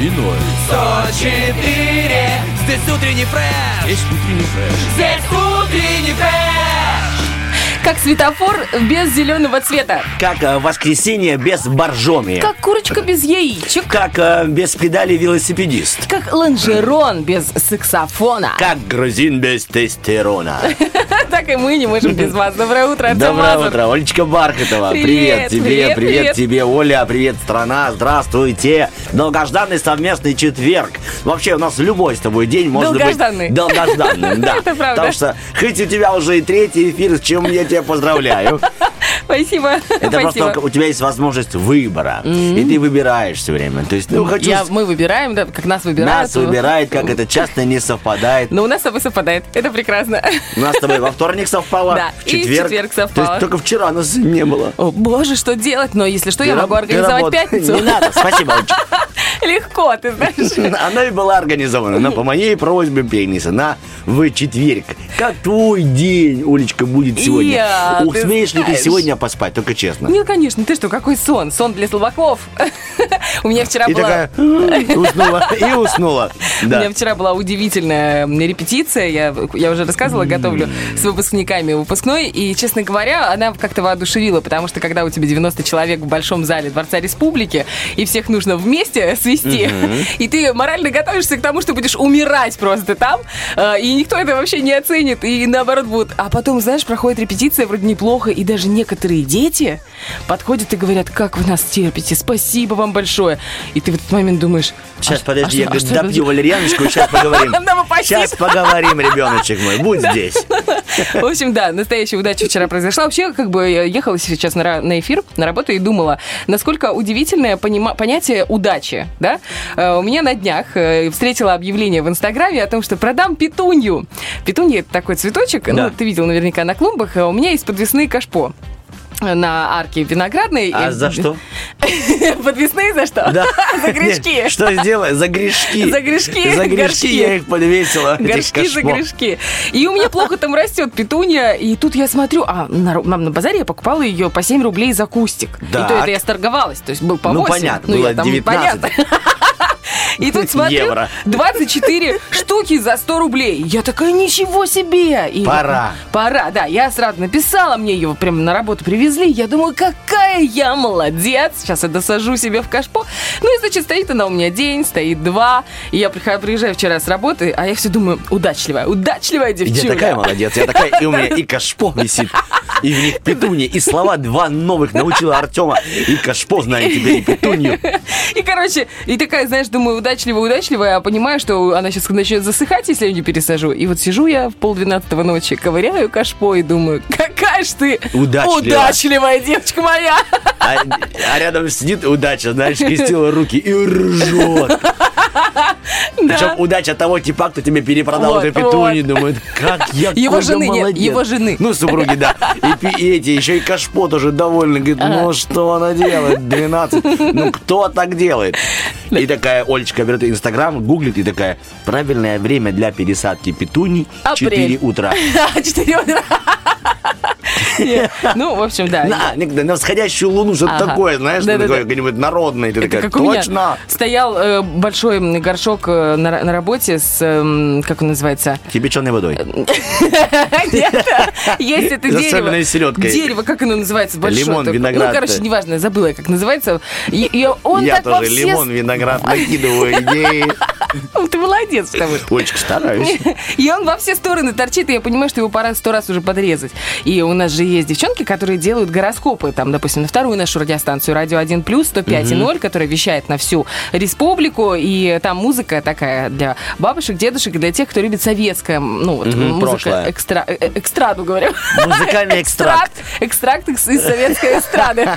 И ноль. 104 Здесь утренний фреш Есть утренний фреш. Здесь утренний фреш Как светофор без зеленого цвета. Как э, воскресенье без боржоми. Как курочка без яичек. Как э, без педали велосипедист. Как лонжерон без саксофона. Как грузин без тестостерона. Так и мы не можем без вас. Доброе утро, Доброе утро, Олечка Бархатова. Привет, тебе, привет, тебе, Оля, привет, страна, здравствуйте. Долгожданный совместный четверг. Вообще у нас любой с тобой день может Долгожданный. быть долгожданным. Да. Это правда. Потому что хоть у тебя уже и третий эфир, с чем я тебя поздравляю. Спасибо. Это Спасибо. просто у тебя есть возможность выбора. И ты выбираешь все время. То есть, ну, хочу Я, мы выбираем, да, как нас выбирают. нас выбирает, как это часто не совпадает. Но у нас с тобой совпадает. Это прекрасно. У нас с тобой во вторник совпало, Да, в и в четверг. четверг То совпало. есть только вчера нас не было. О, боже, что делать? Но если что, я могу организовать пятницу. Не надо, спасибо. Легко, ты знаешь. Она и была организована, но по моей просьбе перенесена в четверг. Как твой день, Олечка, будет сегодня? Я, ты Успеешь ли ты сегодня поспать? Только честно. Нет, конечно, ты что, какой сон? Сон для слабаков. У меня вчера И была... такая уснула, и уснула. У меня Да. вчера была удивительная репетиция. Я, я уже рассказывала, готовлю с выпускниками выпускной. И, честно говоря, она как-то воодушевила, потому что когда у тебя 90 человек в большом зале Дворца Республики, и всех нужно вместе свести, и ты морально готовишься к тому, что будешь умирать просто там, э, и никто это вообще не оценит, и наоборот будут. А потом, знаешь, проходит репетиция вроде неплохо, и даже некоторые дети подходят и говорят, как вы нас терпите, спасибо вам большое. И ты в этот момент думаешь... Сейчас, а- подожди, а я что- а что- допью валерьяночку, сейчас поговорим. Сейчас поговорим, ребеночек мой, будь здесь. В общем, да, настоящая удача вчера произошла. Вообще, как бы я ехала сейчас на, эфир, на работу и думала, насколько удивительное понима- понятие удачи, да? Э, у меня на днях э, встретила объявление в Инстаграме о том, что продам петунью. Петунья – это такой цветочек, Да. ну, ты видел наверняка на клумбах. А У меня есть подвесные кашпо на арке виноградной. А за что? Подвесные за что? Да. За грешки. Что сделай? За грешки. За грешки, За грешки я их подвесила. Горшки за грешки. И у меня плохо там растет петуния. И тут я смотрю, а на, на, базаре я покупала ее по 7 рублей за кустик. И то это я сторговалась. То есть был по Ну, 8. понятно, я было там, 19. И тут смотрю, Евро. 24 штуки за 100 рублей. Я такая, ничего себе! И Пора. Пора, да. Я сразу написала, мне ее прямо на работу привезли. Я думаю, какая я молодец. Сейчас я досажу себе в кашпо. Ну и, значит, стоит она у меня день, стоит два. И я приезжаю вчера с работы, а я все думаю, удачливая, удачливая девчонка. Я такая молодец, я такая, и у меня и кашпо висит, и в них петунья, и слова два новых научила Артема, и кашпо знаю теперь, и петунью. И, короче, и такая, знаешь, думаю, удачливая, удачливая, а понимаю, что она сейчас начнет засыхать, если я ее не пересажу. И вот сижу я в полдвенадцатого ночи, ковыряю кашпо и думаю, какая ж ты Удачливая. удачливая девочка моя. А, а рядом сидит удача, знаешь, скрестила руки и ржет. Причем удача того типа, кто тебе перепродал эту петунью, думает, как я Его жены нет, его жены. Ну, супруги, да. И, эти, еще и Кашпо тоже довольны. Говорит, ну что она делает? 12. Ну, кто так делает? И такая Олечка берет Инстаграм, гуглит, и такая, правильное время для пересадки петуний Апрель. 4 утра. Четыре утра. Ну, в общем, да. На, на восходящую луну, что-то такое, знаешь, такое, какое-нибудь народное. Ты Это такая, точно. стоял э, большой горшок э, на, ра- на работе с, эм, как он называется? Кипяченой водой. Нет, есть это дерево. селедкой. Дерево, как оно называется? Большое. Лимон, виноград. Ну, короче, неважно, забыла, как называется. Я тоже лимон, виноград накидываю идеи. Ты молодец, потому что. Олечка, стараюсь. И он во все стороны торчит, и я понимаю, что его пора сто раз уже подрезать. И у нас же есть девчонки, которые делают гороскопы, там, допустим, на вторую нашу радиостанцию «Радио 1+,» 105,0, которая вещает на всю республику, и там музыка такая для бабушек, дедушек, и для тех, кто любит советское, ну, вот, Мгм, музыка, прошлое. экстра, э, экстраду, говорю. Музыкальный экстракт. Экстракт из из советской эстрады.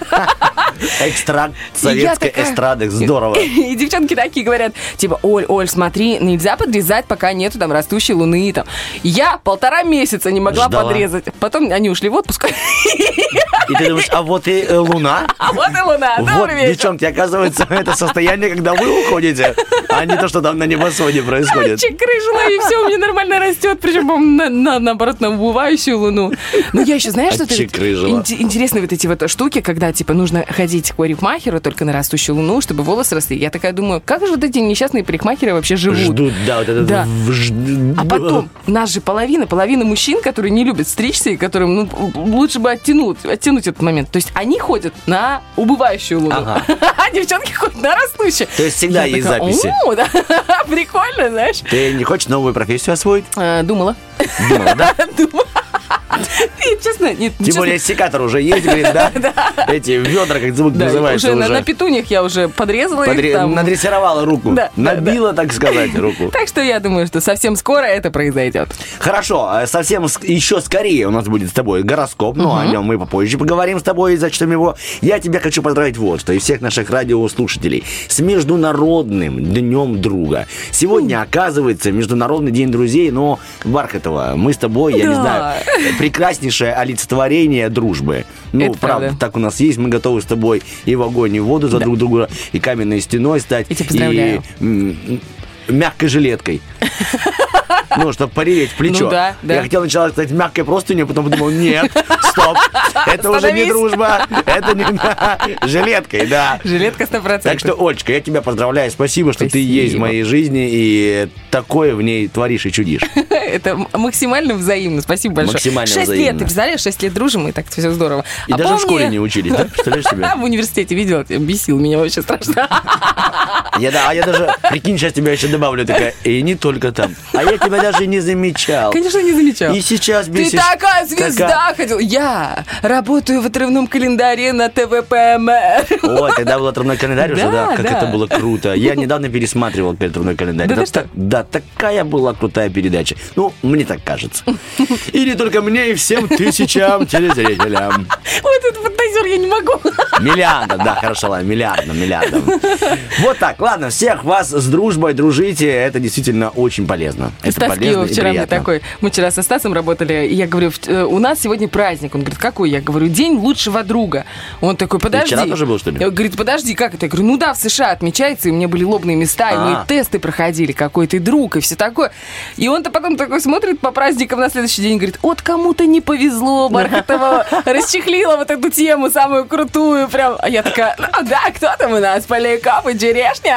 Экстракт советской эстрады. Здорово. И девчонки такие говорят, типа, Оль, Оль, смотри, нельзя подрезать, пока нету там растущей луны. Там. Я полтора месяца не могла подрезать. Потом они ушли в отпуск. И ты думаешь, а вот и э, луна. А вот и луна. Вот, девчонки, оказывается, это состояние, когда вы уходите, а не то, что там на небосводе происходит. Чик крыжила, и все у меня нормально растет. Причем, на, на- наоборот, на убывающую луну. Но я еще, знаешь, что ты... Отчекрыжила. Интересные вот эти вот штуки, когда, типа, нужно ходить к парикмахеру только на растущую луну, чтобы волосы росли. Я такая думаю, как же вот эти несчастные парикмахеры вообще живут? Ждут, да, вот это... Да. А потом, нас же половина, половина мужчин, которые не любят стричься, и которым ну, лучше бы оттянуть, оттянуть этот момент. То есть они ходят на убывающую луну, Ага. а девчонки ходят на растущую. То есть всегда Я есть такая, записи. «О, да, прикольно, знаешь. Ты не хочешь новую профессию освоить? А, Думала. Думала, да? Думала. Честно, нет, Тем более секатор уже есть, говорит, да? Эти ведра, как звук называется уже, на- петуньях я уже подрезала Подре- их. Надрессировала руку. Набила, так сказать, руку. Так что я думаю, что совсем скоро это произойдет. Хорошо, а совсем еще скорее у нас будет с тобой гороскоп, но о нем мы попозже поговорим с тобой и зачтем его. Я тебя хочу поздравить вот что, и всех наших радиослушателей с Международным Днем Друга. Сегодня, оказывается, Международный день друзей, но, Бархатова, мы с тобой, я не знаю, прекраснейшее олицетворение дружбы. Ну, Это правда, правда. так у нас есть, мы готовы с тобой и в огонь, и в воду за друг друга, и каменной стеной стать. И, м, мягкой жилеткой. Ну, чтобы пореветь плечо. Ну да, да. Я хотел сначала сказать мягкой простынью, потом подумал, нет, стоп, это уже не дружба, это не жилеткой, да. Жилетка 100%. Так что, Олечка, я тебя поздравляю, спасибо, что ты есть в моей жизни и такое в ней творишь и чудишь. Это максимально взаимно. Спасибо большое. Максимально Шесть лет, ты представляешь, шесть лет дружим, и так все здорово. И А даже в школе не учились, да? Представляешь себе? В университете видела, бесил меня вообще страшно. Я, да, а я даже, прикинь, сейчас тебя еще добавлю, такая, и не только там. А я тебя даже не замечал. Конечно, не замечал. И сейчас Ты бесишь. такая звезда Какая- ходил. Я работаю в отрывном календаре на ТВПМР. Ой, тогда был отрывной календарь уже, Да, да, как да. это было круто. Я недавно пересматривал отрывной календарь. Да ты что? так- да, такая была крутая передача. Ну, мне так кажется. И не только мне, и всем тысячам телезрителям. Вот этот фантазер я не могу. Миллиардом, да, хорошо, ладно, миллиардом, миллиардом. Вот так, ладно, всех вас с дружбой дружите, это действительно очень полезно. Это Стас полезно Киев вчера мне такой, мы вчера со Стасом работали, и я говорю, «В- э, у нас сегодня праздник. Он говорит, какой? Я говорю, день лучшего друга. Он такой, подожди. вчера тоже был, что ли? Говорит, подожди, как это? Я говорю, ну да, в США отмечается, и у меня были лобные места, и мы А. тесты проходили, какой ты друг, и все такое. И он-то потом такой смотрит по праздникам на следующий день и говорит, вот кому-то не повезло, Бархатова расчехлила вот эту тему самую крутую, прям. А я такая, ну да, кто там у нас, Поляков и Черешня?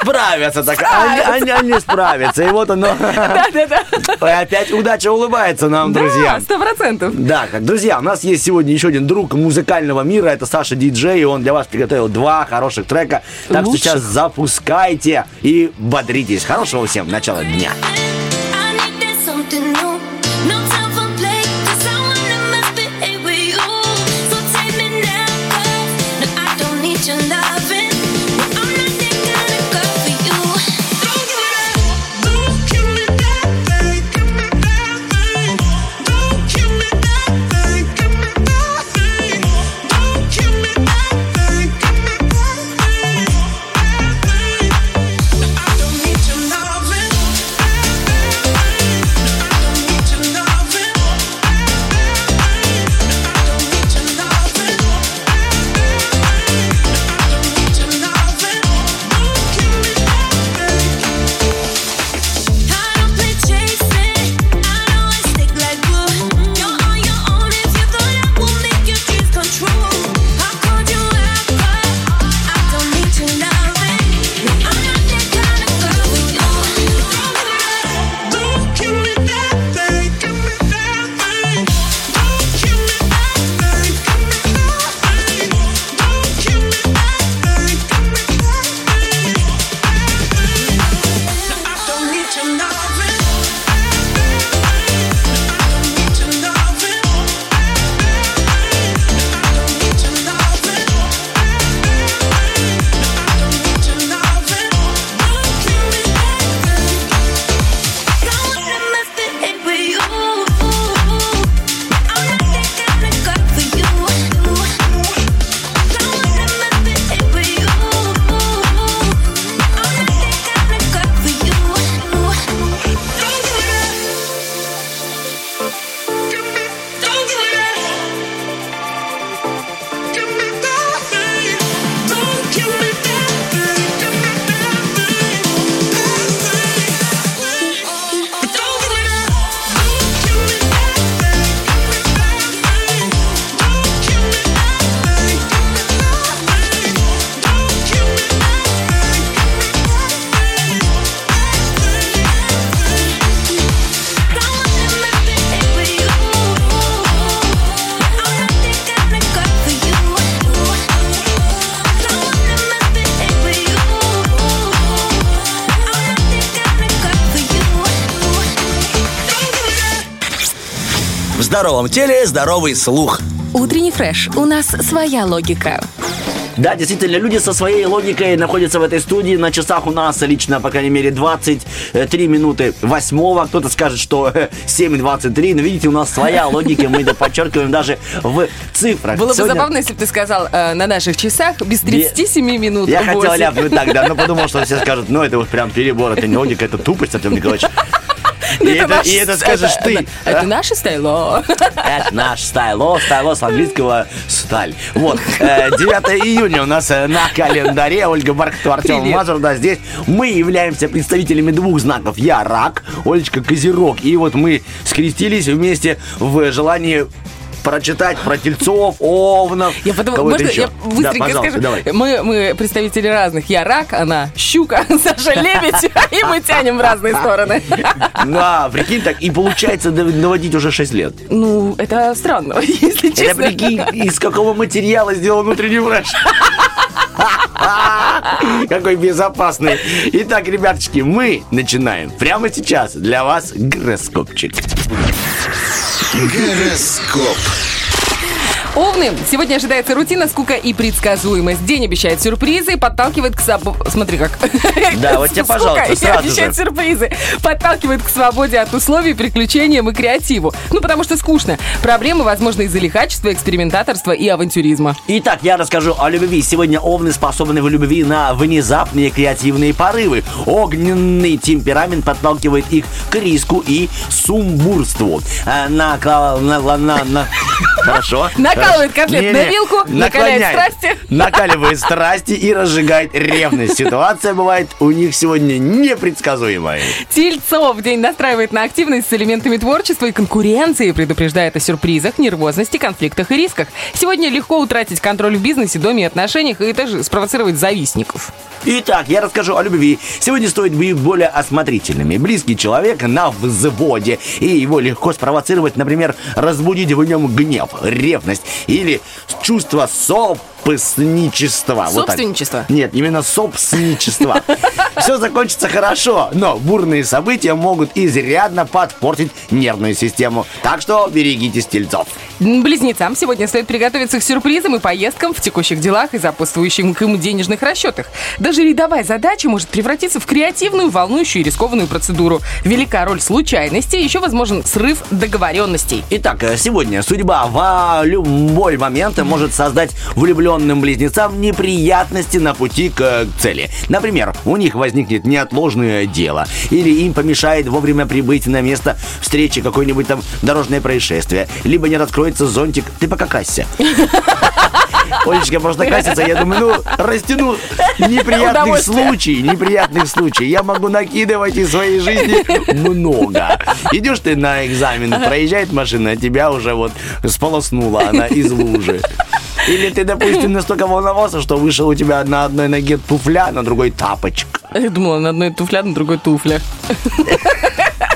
Справятся так, они, они- они справятся, и вот оно. Да-да-да. И опять удача улыбается нам, друзья. Да, сто процентов. Да, как друзья, у нас есть сегодня еще один друг музыкального мира, это Саша Диджей, и он для вас приготовил два хороших трека. Так что Лучших. сейчас запускайте и бодритесь. Хорошего всем начала дня. I needed something new. Здоровом теле здоровый слух. Утренний фреш. У нас своя логика. Да, действительно, люди со своей логикой находятся в этой студии. На часах у нас лично, по крайней мере, 23 минуты восьмого. Кто-то скажет, что 7.23. Но видите, у нас своя логика. Мы это подчеркиваем даже в цифрах. Было бы Сегодня- забавно, если бы ты сказал э, на наших часах без 37 минут. Я хотел 8. ляпнуть так, да, но подумал, что все скажут, ну это вот прям перебор, это не логика, это тупость, Артем Николаевич. И это, наш- и это скажешь ты. Это, наше стайло. Это наш стайло, стайло с английского сталь. Вот, э, 9 июня у нас э, на календаре. Ольга Бархатова, Артем. Мазур, да, здесь. Мы являемся представителями двух знаков. Я рак, Олечка Козерог. И вот мы скрестились вместе в желании прочитать про тельцов, овнов, Я потом, кого-то можно еще. я быстренько да, скажу? давай. Мы, мы представители разных. Я рак, она щука, Саша лебедь, и мы тянем в разные стороны. Да, прикинь, так и получается доводить уже 6 лет. Ну, это странно, если Это честно. прикинь, из какого материала сделан внутренний фреш. Какой безопасный. Итак, ребяточки, мы начинаем прямо сейчас для вас гороскопчик. Гороскоп. Овны, сегодня ожидается рутина, скука и предсказуемость. День обещает сюрпризы подталкивает к свободе... Смотри как. Да, вот тебе, пожалуйста, сразу обещает же. сюрпризы. Подталкивает к свободе от условий, приключениям и креативу. Ну, потому что скучно. Проблемы, возможно, из-за лихачества, экспериментаторства и авантюризма. Итак, я расскажу о любви. Сегодня овны способны в любви на внезапные креативные порывы. Огненный темперамент подталкивает их к риску и сумбурству. А, На, на, на, на- на- Хорошо. Накалывает котлет на Не-не. вилку, накаляет страсти. Накаливает страсти и разжигает ревность. Ситуация бывает у них сегодня непредсказуемая. Тельцов день настраивает на активность с элементами творчества и конкуренции, предупреждает о сюрпризах, нервозности, конфликтах и рисках. Сегодня легко утратить контроль в бизнесе, доме и отношениях и даже спровоцировать завистников. Итак, я расскажу о любви. Сегодня стоит быть более осмотрительными. Близкий человек на взводе, и его легко спровоцировать, например, разбудить в нем гнев, ревность или чувство собственничества. Вот так. Собственничество? Нет, именно собственничество. Все закончится хорошо, но бурные события могут изрядно подпортить нервную систему. Так что берегитесь тельцов. Близнецам сегодня стоит приготовиться к сюрпризам и поездкам в текущих делах и сопутствующих им денежных расчетах. Даже рядовая задача может превратиться в креативную, волнующую и рискованную процедуру. Велика роль случайности, еще возможен срыв договоренностей. Итак, э, сегодня судьба в любой момент может создать влюбленным близнецам неприятности на пути к э, цели. Например, у них возникнет неотложное дело, или им помешает вовремя прибыть на место встречи какое-нибудь там дорожное происшествие, либо не раскроется зонтик. Ты пока красься. Олечка просто красится, я думаю, ну, растяну неприятных случаев, неприятных случаев. Я могу накидывать из своей жизни много. Идешь ты на экзамен, проезжает машина, а тебя уже вот сполоснула она из лужи. Или ты, допустим, настолько волновался, что вышел у тебя на одной ноге туфля, на другой тапочка. Я думала, на одной туфля, на другой туфля.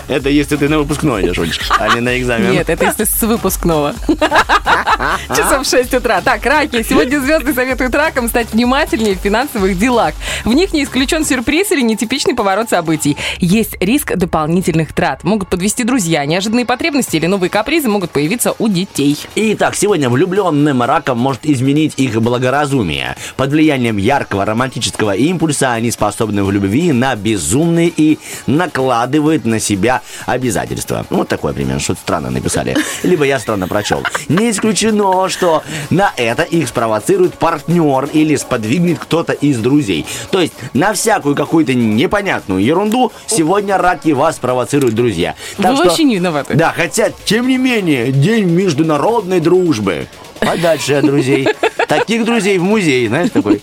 Это если ты на выпускной идешь, а не на экзамен. Нет, это если с выпускного. Часов в 6 утра. Так, раки. Сегодня звезды советуют ракам стать внимательнее в финансовых делах. В них не исключен сюрприз или нетипичный поворот событий. Есть риск дополнительных трат. Могут подвести друзья. Неожиданные потребности или новые капризы могут появиться у детей. Итак, сегодня влюбленным раком может изменить их благоразумие. Под влиянием яркого романтического импульса они способны в любви на безумные и накладывают на себя обязательства. Вот такое примерно, что-то странно написали. Либо я странно прочел. Не исключено, что на это их спровоцирует партнер или сподвигнет кто-то из друзей. То есть на всякую какую-то непонятную ерунду сегодня раки вас провоцируют друзья. Вы вообще не виноваты. Да, хотя, тем не менее, день международной дружбы. Подальше от друзей. Таких друзей в музее, знаешь, такой.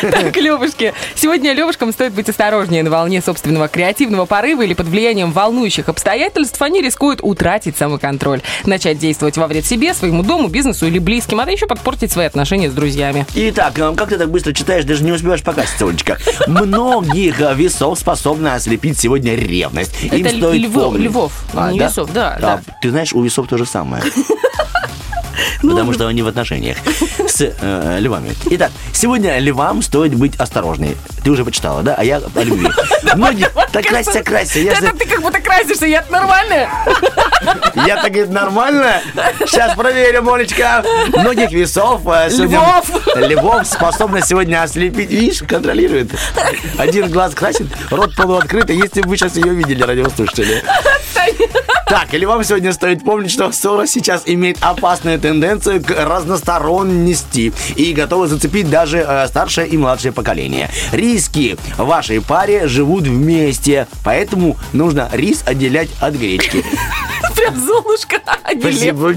Так, Левушки. Сегодня Левушкам стоит быть осторожнее на волне собственного креативного порыва или под влиянием волнующих обстоятельств. Они рискуют утратить самоконтроль, начать действовать во вред себе, своему дому, бизнесу или близким, а да еще подпортить свои отношения с друзьями. Итак, э, как ты так быстро читаешь, даже не успеваешь покраситься, Олечка. Многих э, весов способна ослепить сегодня ревность. Им Это стоит львов- львов, а не весов, да, А, да. Ты знаешь, у весов то же самое. Потому что они в отношениях. с э, львами. Итак, сегодня львам стоит быть осторожнее. Ты уже почитала, да? А я о любви. Многие, так красься, красься. Я, же- ты как будто красишься, я нормальная. я так говорит, нормально? Сейчас проверим, Олечка. Многих весов э. Львов. Львов способна сегодня ослепить. Видишь, контролирует. Один глаз красит, рот полуоткрытый. Если бы вы сейчас ее видели, радиослушатели. Так, или вам сегодня стоит помнить, что ссора сейчас имеет опасную тенденцию к разносторонности и готова зацепить даже э, старшее и младшее поколение. Риски в вашей паре живут вместе, поэтому нужно рис отделять от гречки. Прям Золушка. а не. Спасибо.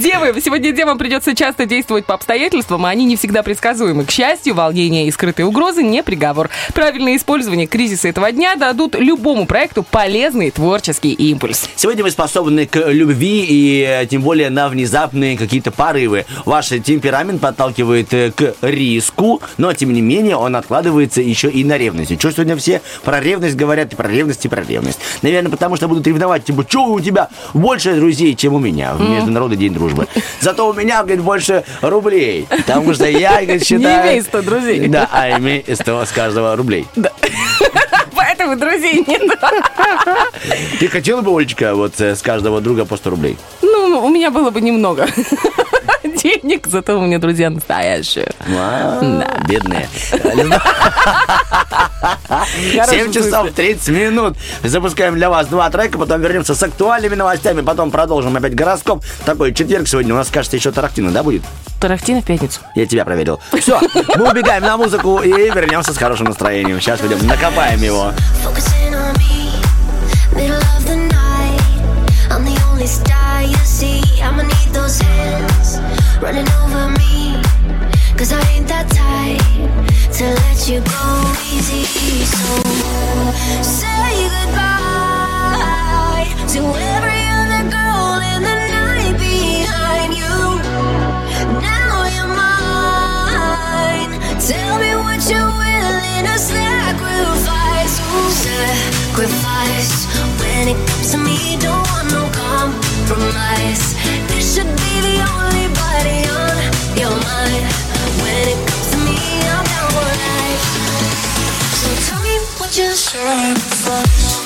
Девы, сегодня девам придется часто действовать по обстоятельствам, а они не всегда предсказуемы. К счастью, волнение и скрытые угрозы не приговор. Правильное использование кризиса этого дня дадут любому проекту полезный творческий импульс. Сегодня вы способны к любви и э, тем более на внезапные какие-то порывы. Ваш темперамент подталкивает э, к риску, но тем не менее он откладывается еще и на ревность. Что сегодня все про ревность говорят, и про ревность, и про ревность. Наверное, потому что будут ревновать, типа, что у тебя больше друзей, чем у меня в Международный день дружбы. Зато у меня, говорит, больше рублей. Потому что я, говорит, считаю... Не имей 100 друзей. Да, а имей 100 с каждого рублей. Поэтому друзей нет. Ты хотела бы, Олечка, вот э, с каждого друга по 100 рублей? Ну, у меня было бы немного денег, зато у меня друзья настоящие. А, Бедные. 7 часов 30 минут. Запускаем для вас два трека, потом вернемся с актуальными новостями, потом продолжим опять гороскоп. Такой четверг сегодня. У нас, кажется, еще Тарахтина, да, будет? Тарахтина в пятницу. Я тебя проверил. Все, мы убегаем на музыку и вернемся с хорошим настроением. Сейчас пойдем накопаем его. Middle of the night. Only star you see. I'ma need those hands running over me. Cause I ain't that tight to let you go easy. So say goodbye to every other girl in the night behind you. Now you're mine. Tell me what you're willing to sacrifice. Ooh, sacrifice. When it comes to me, don't want no compromise. This should be the only body on your mind. When it comes to me, I'm down for life. So tell me what you sacrifice. Tell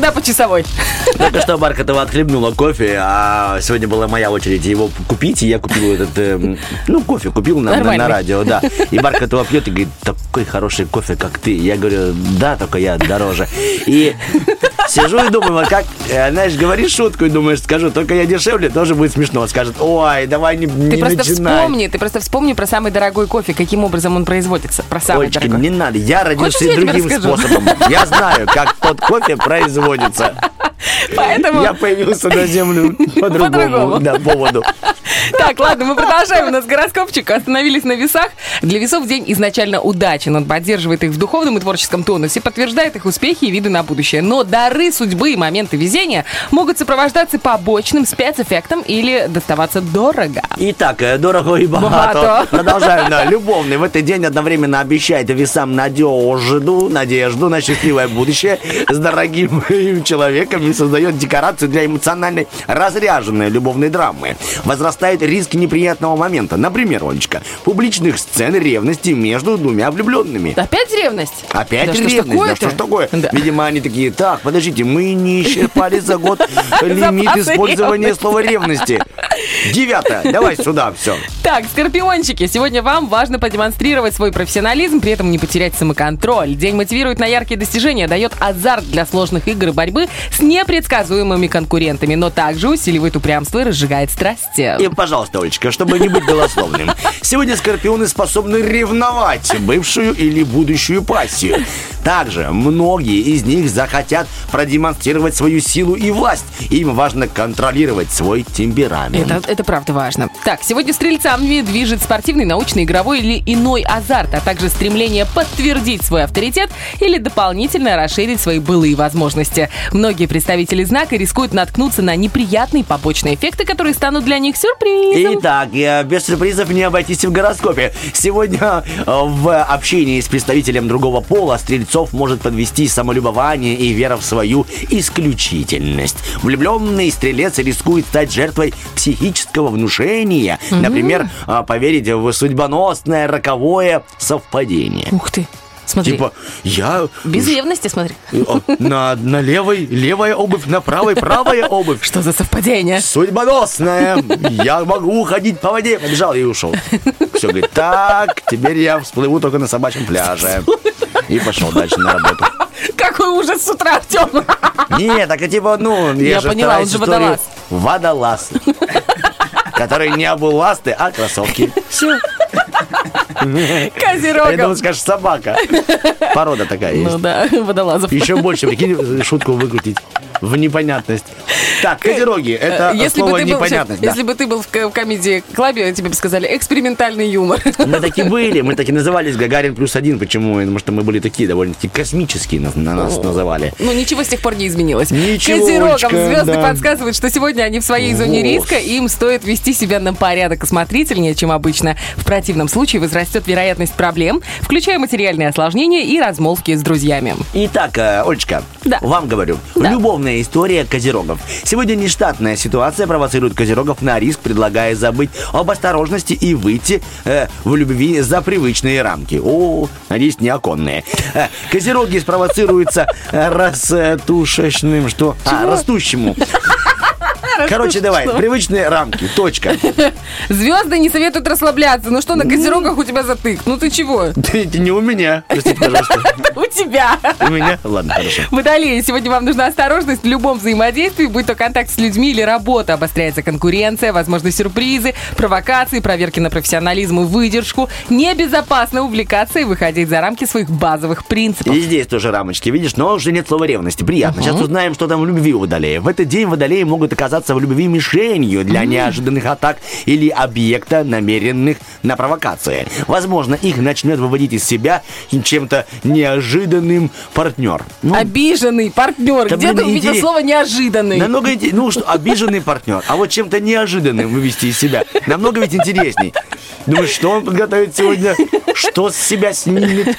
Всегда по часовой. Только что Бархатова отхлебнула кофе, а сегодня была моя очередь его купить, и я купил этот, эм, ну, кофе купил на, на, на радио, да. И Бархатова пьет и говорит, такой хороший кофе, как ты. Я говорю, да, только я дороже. И сижу и думаю, вот как, знаешь, говоришь шутку и думаешь, скажу, только я дешевле, тоже будет смешно. Скажет, ой, давай не, Ты не просто начинай. вспомни, ты просто вспомни про самый дорогой кофе, каким образом он производится. Про самый Олечка, дорогой. не надо, я родился Хочешь, я другим способом. Я знаю, как тот кофе производится. Поэтому... Я появился на землю по другому да, поводу. Так, ладно, мы продолжаем. У нас гороскопчик. Остановились на весах. Для весов день изначально удачен. Он поддерживает их в духовном и творческом тонусе, подтверждает их успехи и виды на будущее. Но дары судьбы и моменты везения могут сопровождаться побочным спецэффектом или доставаться дорого. Итак, э, дорого и богато. Богато. Продолжаем, да. Любовный в этот день одновременно обещает весам надежду, надежду на счастливое будущее с дорогим им человеком и создает декорации для эмоциональной разряженной любовной драмы. Возрастает риск неприятного момента. Например, Олечка, публичных сцен ревности между двумя влюбленными. Опять ревность? Опять Да что ж ревность, да что ж такое? Да. Видимо, они такие, так, подождите, мы не исчерпали за год лимит использования слова ревности. Девятое, давай сюда все. Так, скорпиончики, сегодня вам важно продемонстрировать свой профессионализм, при этом не потерять самоконтроль. День мотивирует на яркие достижения, дает азарт для сложных игр и борьбы с непредсказуемыми конкурентами, но также усиливает упрямство и разжигает страсти. И, пожалуйста, Олечка, чтобы не быть голословным. Сегодня скорпионы способны ревновать бывшую или будущую пассию. Также многие из них захотят продемонстрировать свою силу и власть. Им важно контролировать свой темперамент. Это, это правда важно. Так, сегодня стрельцами движет спортивный, научный, игровой или иной азарт, а также стремление подтвердить свой авторитет или дополнительно расширить свои былые возможности. Многие представители знака рискуют наткнуться на неприятные побочные эффекты, которые станут для них сюрпризом. Итак, без сюрпризов не обойтись в гороскопе. Сегодня э, в общении с представителем другого пола стрельцов может подвести самолюбование и вера в свою исключительность. Влюбленный стрелец рискует стать жертвой психического внушения. Например, э, поверить в судьбоносное роковое совпадение. Ух ты, смотри. Типа, я Без ревности, смотри. э, на, на левой левая обувь, на правой правая обувь. Что за совпадение? Судьбоносная. Я могу ходить по воде. Побежал и ушел. Все, говорит, так, теперь я всплыву только на собачьем пляже. И пошел дальше на работу. Какой ужас с утра, Артем! Не, так и типа, ну, я, Я же поняла, он же водолаз. Водолаз. Который не обул ласты, а кроссовки. Все. Я думал, Козерогом. скажешь, собака. Порода такая есть. Ну да, водолазов. Еще больше, прикинь, шутку выкрутить в непонятность. Так, козероги, это Э, Если бы, слово ты был, непонятность. да. если бы ты был в, ко- в комедии клабе, тебе бы сказали экспериментальный юмор. Мы таки были, мы таки назывались Гагарин плюс один. Почему? Потому что мы были такие довольно-таки космические, на нас называли. Ну, ничего с тех пор не изменилось. Ничегочка, Козерогам звезды да. подсказывают, что сегодня они в своей зоне риска, и им стоит вести себя на порядок осмотрительнее, чем обычно. В противном случае возрастет вероятность проблем, включая материальные осложнения и размолвки с друзьями. Итак, э, Олечка, Да. вам говорю. Да. Любовная история козерогов. Сегодня нештатная ситуация провоцирует козерогов на риск, предлагая забыть об осторожности и выйти э, в любви за привычные рамки. О, надеюсь, не оконные. Э, козероги спровоцируются э, растушечным, что? А, растущему. Короче, давай, привычные рамки, точка. Звезды не советуют расслабляться. Ну что, на козерогах у тебя затык? Ну ты чего? Не у меня, простите, пожалуйста. У тебя. У меня? Ладно, хорошо. Водолеи, сегодня вам нужна осторожность в любом взаимодействии, будь то контакт с людьми или работа. Обостряется конкуренция, возможны сюрпризы, провокации, проверки на профессионализм и выдержку. Небезопасно увлекаться и выходить за рамки своих базовых принципов. И здесь тоже рамочки, видишь, но уже нет слова ревности. Приятно. Сейчас узнаем, что там в любви у водолея. В этот день водолеи могут оказаться в любви мишенью для неожиданных атак или объекта, намеренных на провокации. Возможно, их начнет выводить из себя чем-то неожиданным партнер. Ну, Обиженный партнер. Да, Где ты увидел интерес- слово неожиданный? Намного инте- ну что, обиженный партнер, а вот чем-то неожиданным вывести из себя. Намного ведь интересней. Думаешь, что он подготовит сегодня? Что с себя снимет?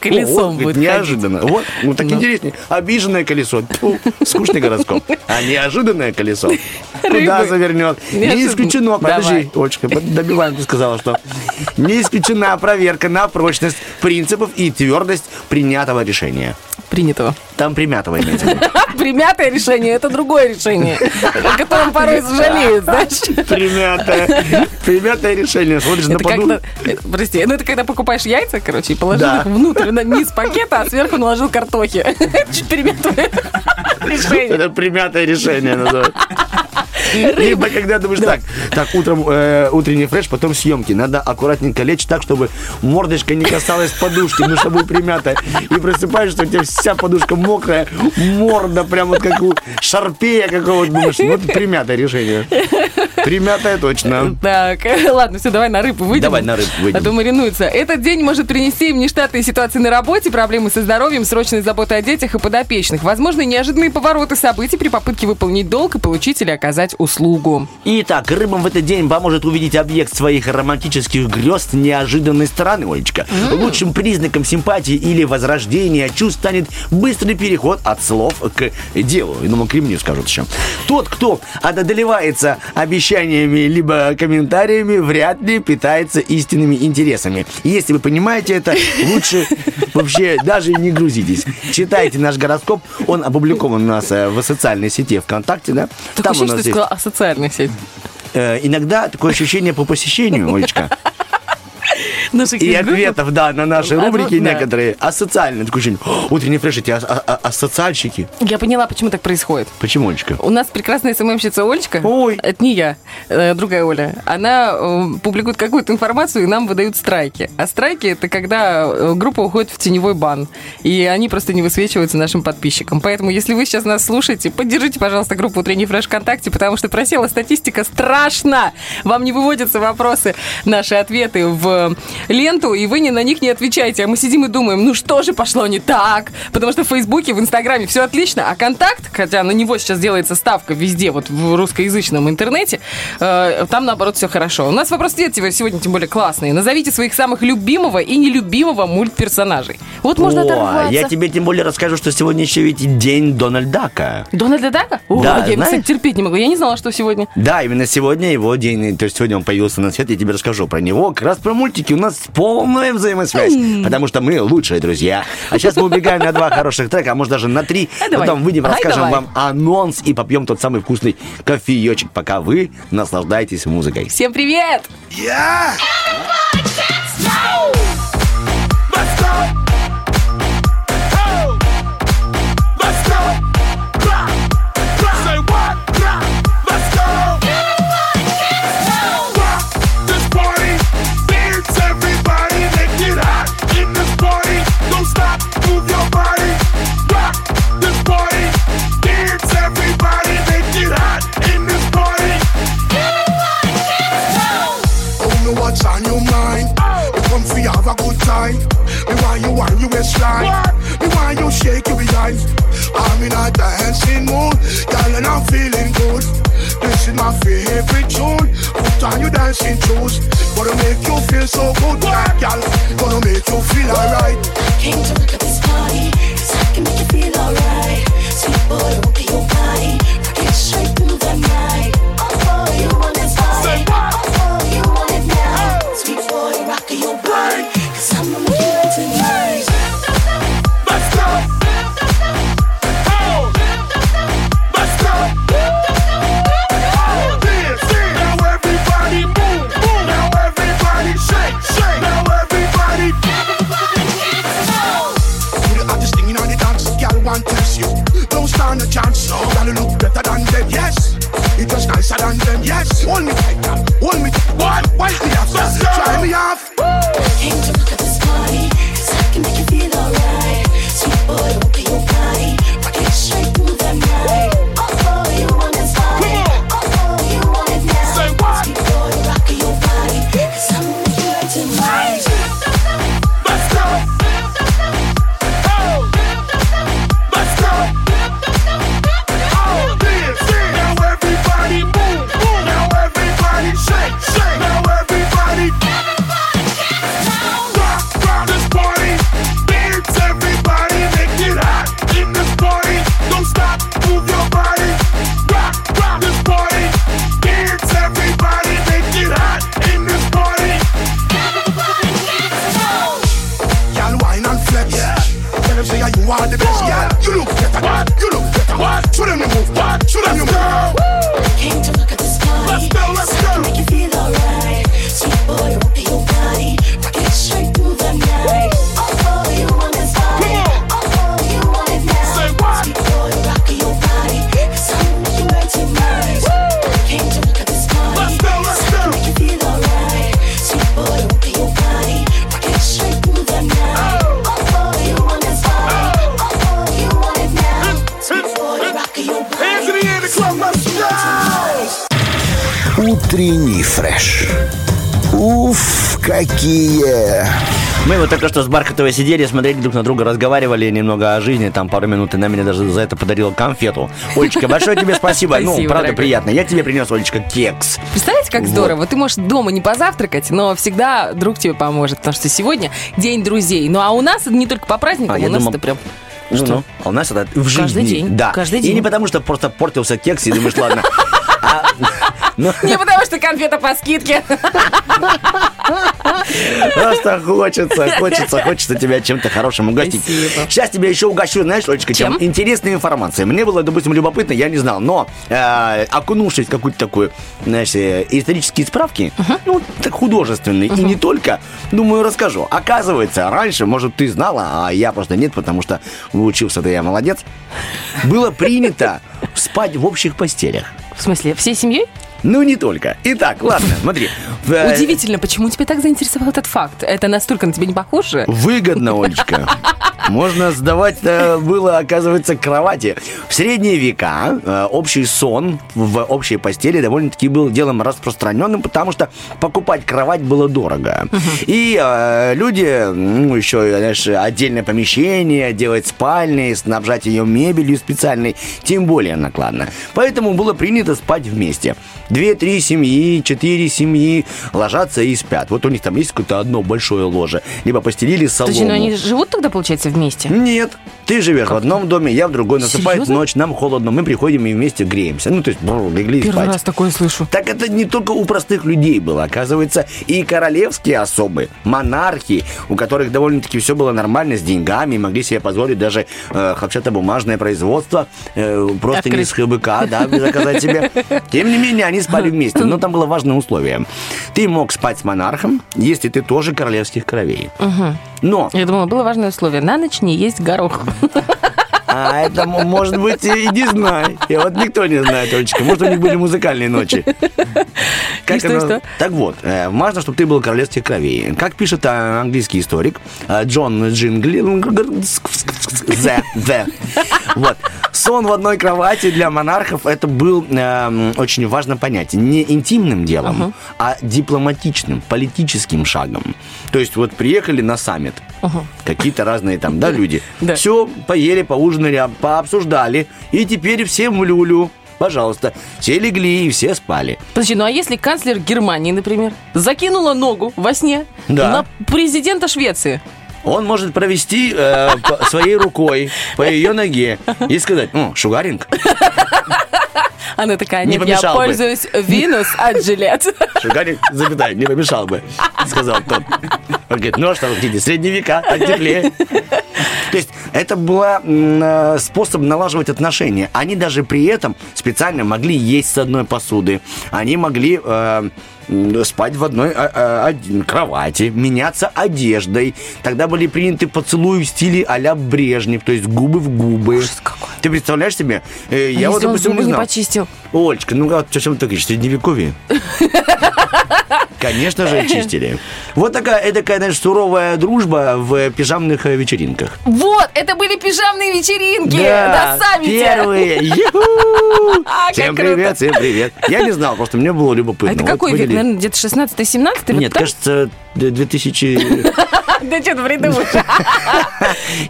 Колесом О, будет неожиданно. Вот, ну так Ну. интереснее. Обиженное колесо. Скучный гороскоп. А неожиданное колесо. Куда Рыбы. завернет? Не исключено. Подожди. Олечка, добиваем, ты сказала, что не исключена проверка на прочность принципов и твердость принятого решения. Принятого. Там примятого имеется в виду. Примятое решение – это другое решение, о котором порой сожалеют, знаешь? Примятое. Примятое решение. Смотришь на прости, ну это когда покупаешь яйца, короче, и положил их внутрь, на низ пакета, а сверху наложил картохи. Чуть перемятое решение. Это примятое решение называют. Либо когда думаешь так, так, утром э, утренний фреш, потом съемки. Надо аккуратненько лечь так, чтобы мордочка не касалась подушки, ну, чтобы примята. И просыпаешься, у тебя вся подушка мокрая, морда прям вот как у шарпея какого-то. Думаешь, ну, это примятое решение. Примятое точно. Так, ладно, все, давай на рыбу выйдем. Давай на рыбу выйдем. А то маринуется. Этот день может принести им нештатные ситуации на работе, проблемы со здоровьем, срочные заботы о детях и подопечных. Возможно, неожиданные повороты событий при попытке выполнить долг и получить или оказать услугу. Итак, рыбам в этот день поможет увидеть объект своих романтических грез с неожиданной стороны, Олечка. Лучшим признаком симпатии или возрождения чувств станет быстрый переход от слов к делу. И думаю, к ремню скажут еще. Тот, кто одолевается обещаниями либо комментариями, вряд ли питается истинными интересами. Если вы понимаете это, лучше вообще даже не грузитесь. Читайте наш гороскоп, он опубликован у нас э, в социальной сети ВКонтакте, да? Такое Там у нас есть о сети. э, иногда такое ощущение по посещению, Олечка. Наших И ответов, да, на наши рубрики некоторые. А социальные, такое ощущение. «О, Утренний фреш, эти а- а- а- социальщики. Я поняла, почему так происходит. Почему, Олечка? У нас прекрасная СММщица Олечка. Ой. Это не я, э, другая Оля. Она э, публикует какую-то информацию, и нам выдают страйки. А страйки – это когда э, группа уходит в теневой бан. И они просто не высвечиваются нашим подписчикам. Поэтому, если вы сейчас нас слушаете, поддержите, пожалуйста, группу «Утренний фреш ВКонтакте», потому что просела статистика страшно. Вам не выводятся вопросы, наши ответы в ленту, и вы не на них не отвечаете. А мы сидим и думаем, ну что же пошло не так? Потому что в Фейсбуке, в Инстаграме все отлично, а контакт, хотя на него сейчас делается ставка везде, вот в русскоязычном интернете, э, там, наоборот, все хорошо. У нас вопрос ответ сегодня, тем более, классный. Назовите своих самых любимого и нелюбимого мультперсонажей. Вот можно О, оторваться. я тебе тем более расскажу, что сегодня еще ведь день Дональдака. Дональда Дака? О, Да, я кстати, терпеть не могу. Я не знала, что сегодня. Да, именно сегодня его день, то есть сегодня он появился на свет, я тебе расскажу про него. Как раз про мультики у нас полная взаимосвязь, потому что мы лучшие друзья. А сейчас мы убегаем на два хороших трека, а может даже на три. Давай. Потом выйдем, Ай, расскажем давай. вам анонс и попьем тот самый вкусный кофеечек, пока вы наслаждаетесь музыкой. Всем привет! Yeah! What's on your mind. You come for have a good time. Me want you want you waistline. Me want you shake your behind. I'm in a dancing mood, girl, and I'm feeling good. This is my favorite tune. Put on your dancing shoes. Gonna make you feel so good, girl. Gonna make you feel alright. Came to look at this party, 'cause I can make you feel alright. Sweet boy, look at your body, rock it straight through the night. Oh, oh, you want this body, oh, you Hold me tight, hold me tight. What? Wipe me off, try me off. Came to какие! Мы вот только что с Бархатовой сидели, смотрели друг на друга, разговаривали немного о жизни, там пару минут, и она мне даже за это подарила конфету. Олечка, большое тебе спасибо. Ну, Спасибо, правда, дорогой. приятно. Я тебе принес, Олечка, кекс. Представляете, как Вот. здорово? Ты можешь дома не позавтракать, но всегда друг тебе поможет, потому что сегодня день друзей. Ну а у нас это не только по праздникам, А, у нас думал- это прям... Ну, Что? ну, а у нас это в жизни. Каждый день, Да. каждый И день. не потому, что просто портился кекс, и думаешь, ладно. Не потому что конфета по скидке. Просто хочется, хочется, хочется тебя чем-то хорошим угостить. Спасибо. Сейчас тебя еще угощу, знаешь, Олечка, чем? Чем? Интересной информацией. Мне было, допустим, любопытно, я не знал, но э, окунувшись в какую-то такую, знаешь, э, исторические справки, ну, так художественные, и не только, думаю, расскажу. Оказывается, раньше, может, ты знала, а я просто нет, потому что учился-то я молодец, было принято спать в общих постелях. В смысле, всей семьей? Ну, не только. Итак, ладно, смотри. Э, Удивительно, почему тебя так заинтересовал этот факт? Это настолько на тебя не похоже? Выгодно, Олечка. Можно сдавать э, было, оказывается, кровати. В средние века э, общий сон в общей постели довольно-таки был делом распространенным, потому что покупать кровать было дорого. И э, люди, ну, еще, знаешь, отдельное помещение, делать спальни, снабжать ее мебелью специальной, тем более накладно. Поэтому было принято спать вместе. Две-три семьи, четыре семьи ложатся и спят. Вот у них там есть какое-то одно большое ложе. Либо постелили солому. Подожди, ну они живут тогда, получается, вместе? Нет, ты живешь в одном доме, я в другой. Наступает Серьезно? ночь, нам холодно, мы приходим и вместе греемся. Ну, то есть, бррр, легли Первый спать. раз такое слышу. Так это не только у простых людей было. Оказывается, и королевские особы, монархи, у которых довольно-таки все было нормально с деньгами, могли себе позволить даже э, хлопчатобумажное производство, э, просто не Открыть. с ХБК, да, заказать себе. Тем не менее, они спали вместе. Но там было важное условие. Ты мог спать с монархом, если ты тоже королевских кровей. Но Я думала, было важное условие. На ночь не есть горох. А это, может быть, и не знаю. И вот никто не знает, Олечка. Может, у них были музыкальные ночи. И что, и что? Так вот, э, важно, чтобы ты был королевских кровей. Как пишет э, английский историк э, Джон Джингли... The, the. Вот. Сон в одной кровати для монархов это был э, очень важно понятие. Не интимным делом, а дипломатичным, политическим шагом. То есть вот приехали на саммит, какие-то разные там, да, люди. Да. Все, поели, поужинали, пообсуждали. И теперь всем в люлю. Пожалуйста. Все легли и все спали. Подожди, ну а если канцлер Германии, например, закинула ногу во сне Да. на президента Швеции? Он может провести э, своей рукой по ее ноге и сказать, ну, шугаринг. Она такая, Не нет, я помешал бы. пользуюсь Винус от Жилет. Шугаринг, запятай, не помешал бы, сказал тот. Он говорит, ну а что хотите, средние века, так теплее. То есть это был способ налаживать отношения. Они даже при этом специально могли есть с одной посуды. Они могли э, спать в одной э, один- кровати, меняться одеждой. Тогда были приняты поцелуи в стиле а-ля Брежнев, то есть губы в губы. Ты представляешь себе? Э, я А вот, если он допустим, не не почистил? Олечка, ну а о чем ты говоришь? Средневековье? Конечно же, чистили. Вот такая, эдакая, знаешь, суровая дружба в пижамных э, вечеринках. Вот, это были пижамные вечеринки на саммите. первые. А, Всем привет, всем привет. Я не знал, просто мне было любопытно. А это какой век? Наверное, где-то 16-17? Нет, кажется, д- 2000... Да что ты придумаешь?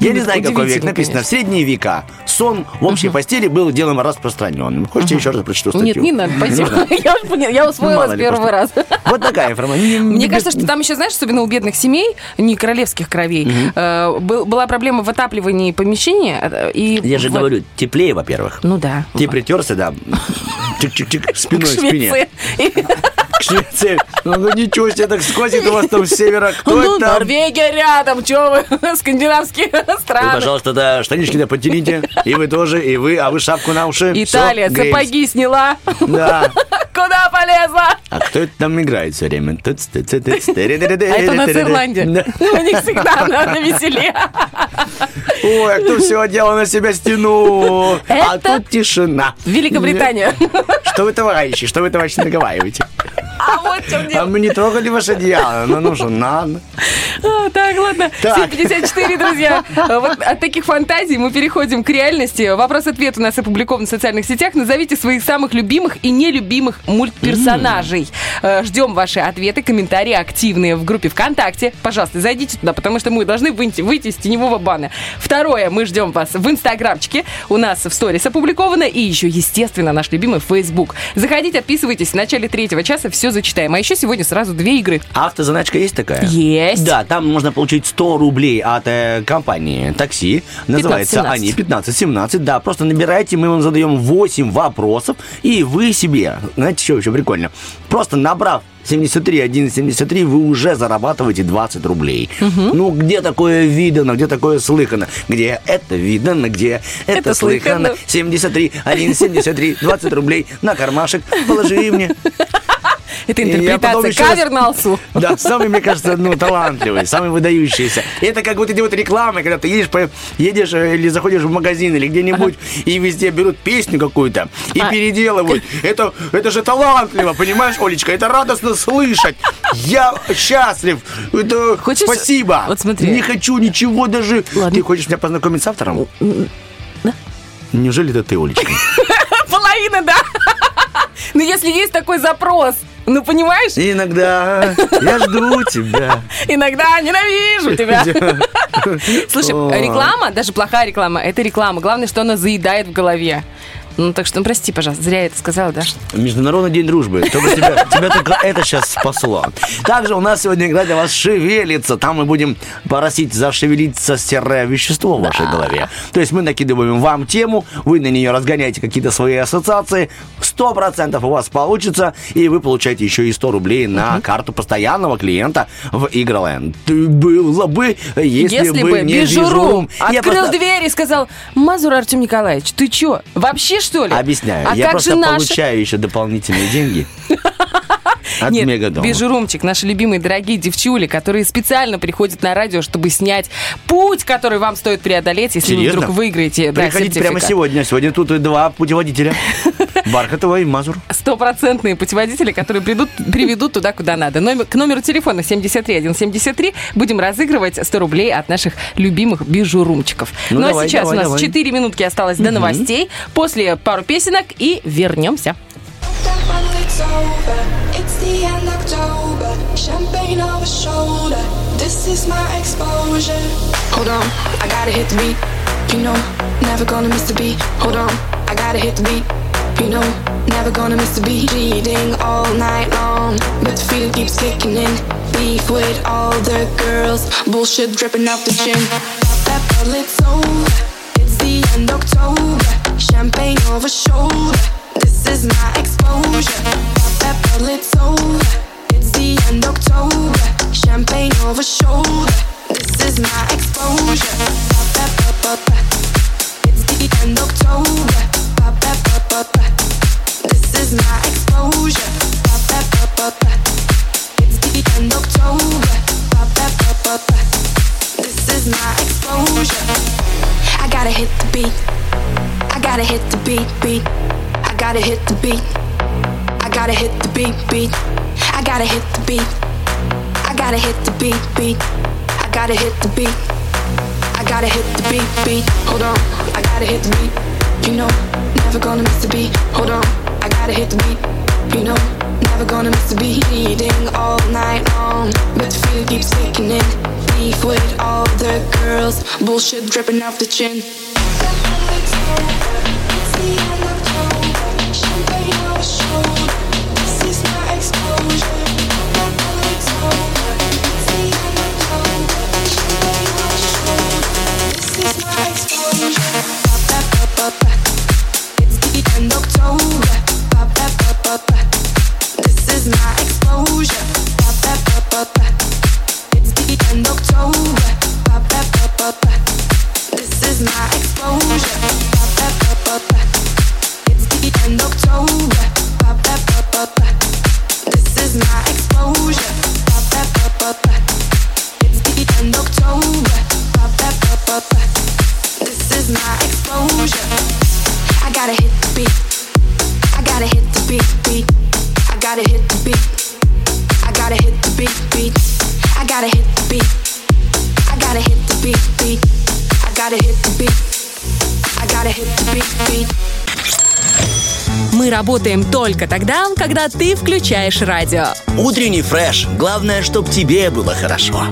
Я не знаю, какой век написано. В средние века сон в общей постели был делом распространенным. Хочешь, я еще раз прочту статью? Нет, не надо, спасибо. Я уже поняла, я усвоила с первого раза. Вот такая информация. Мне кажется, что там еще, знаешь, особенно у бедных семей, не королевских кровей, э, был- была проблема в отапливании помещения. э, Я же говорю, теплее, во-первых. Ну да. Ты притерся, да, чик-чик-чик, спиной к спине. Швеции. Ну, ну, ничего себе, так сквозит у вас там с севера. Кто Ну, там? Норвегия рядом, что вы, скандинавские Вы, страны. пожалуйста, да, штанишки-то подтяните. И вы тоже, и вы, а вы шапку на уши. Италия, греемся. сапоги сняла. Да. Куда полезла? А кто это там играет все время? А это у нас Ирландия. У них всегда на веселее. Ой, а кто все одел на себя стену? А тут тишина. Великобритания. Что вы, товарищи, что вы, товарищи, наговариваете? Вот в чем А дело. мы не трогали ваше одеяло. Ну, ну что, надо. А, Так, ладно. Так. 754, друзья. А Вот от таких фантазий мы переходим к реальности. Вопрос-ответ у нас опубликован в социальных сетях. Назовите своих самых любимых и нелюбимых мультперсонажей. Э, Ждем ваши ответы, комментарии активные в группе ВКонтакте. Пожалуйста, зайдите туда, потому что мы должны выйти, выйти из теневого бана. Второе, мы ждем вас в Инстаграмчике. У нас в сторис опубликовано. И еще, естественно, наш любимый Facebook. Заходите, отписывайтесь. В начале третьего часа все зачитаем. А еще сегодня сразу две игры. Автозаначка есть такая? Есть. Да, там можно получить 100 рублей от э, компании такси. Называется 15-17. они 15-17. Да, просто набирайте, мы вам задаем 8 вопросов, и вы себе, знаете, что еще прикольно? Просто набрав 73, 1, 73, вы уже зарабатываете 20 рублей. Ну, где такое видано, где такое слыхано? Где это видано, где это, Это слыхано? слыхано. 73, 1, 73, 20 рублей на кармашек положи мне. Это потом интерпретация. еще Кавер на алсу. Да, самый, мне кажется, ну, талантливый, самый выдающийся. Это как вот эти вот рекламы, когда ты едешь, по, едешь э, или заходишь в магазин или где-нибудь, и везде берут песню какую-то и А. переделывают. Это, это же талантливо, понимаешь, Олечка? Это радостно слышать. Я счастлив. Это Хочешь- спасибо. Вот смотри. Не хочу ничего даже. Ладно. Ты хочешь меня познакомить с автором? Неужели это ты, Олечка? Половина, да. Ну, если есть такой запрос, ну, понимаешь, Иногда я жду тебя. иногда ненавижу тебя. Слушай, О. реклама, даже плохая реклама, это реклама. Главное, что она заедает в голове. Ну, так что, ну, прости, пожалуйста, зря я это сказала, да? Международный день дружбы. Только тебя, тебя только это сейчас спасло. Также у нас сегодня игра для вас шевелится. Там мы будем просить зашевелиться серое вещество в вашей голове. То есть мы накидываем вам тему, вы на нее разгоняете какие-то свои ассоциации. Сто процентов у вас получится, и вы получаете еще и 100 рублей на карту постоянного клиента в Игроленд. Ты Было бы, если, бы не Бижурум открыл дверь и сказал, Мазур Артем Николаевич, ты чё, вообще что ли? Объясняю. А я как просто же наши? получаю еще дополнительные деньги от Нет, Мегадома. Бижурумчик, наши любимые дорогие девчули, которые специально приходят на радио, чтобы снять путь, который вам стоит преодолеть, если Серьезно? вы вдруг выиграете да, Приходите прямо сертификат. сегодня. Сегодня тут и два путеводителя. Бархатова и Мазур. Стопроцентные путеводители, которые придут, приведут туда, куда надо. Номер, к номеру телефона 73173 будем разыгрывать 100 рублей от наших любимых бижурумчиков. Ну, Ну, давай, а сейчас давай, у нас давай. 4 минутки осталось до новостей. После пару песенок и вернемся. It's over. It's the end October. Champagne over shoulder. This is my exposure. Hold on, I gotta hit the beat. You know, never gonna miss the beat. Hold on, I gotta hit the beat. You know, never gonna miss the beat. Bleeding all night long, but the feeling keeps kicking in. Beef with all the girls, bullshit dripping out the chin. That bottle, it's over. It's the end October. Champagne over shoulder. This is my exposure. Pop that bottle, it's over. It's the end October. Champagne over shoulder. This is my exposure. Gotta hit the beat. I gotta hit the beat, beat. I gotta hit the beat. I gotta hit the beat, beat. I gotta hit the beat. I gotta hit the beat, beat. Hold on, I gotta hit the beat. You know, never gonna miss the beat. Hold on, I gotta hit the beat. You know, never gonna miss the beat. Bleeding all night long, but the feeling keeps kicking in. Beef with all the girls, bullshit dripping off the chin. Работаем только тогда, когда ты включаешь радио. Утренний фреш. Главное, чтобы тебе было хорошо.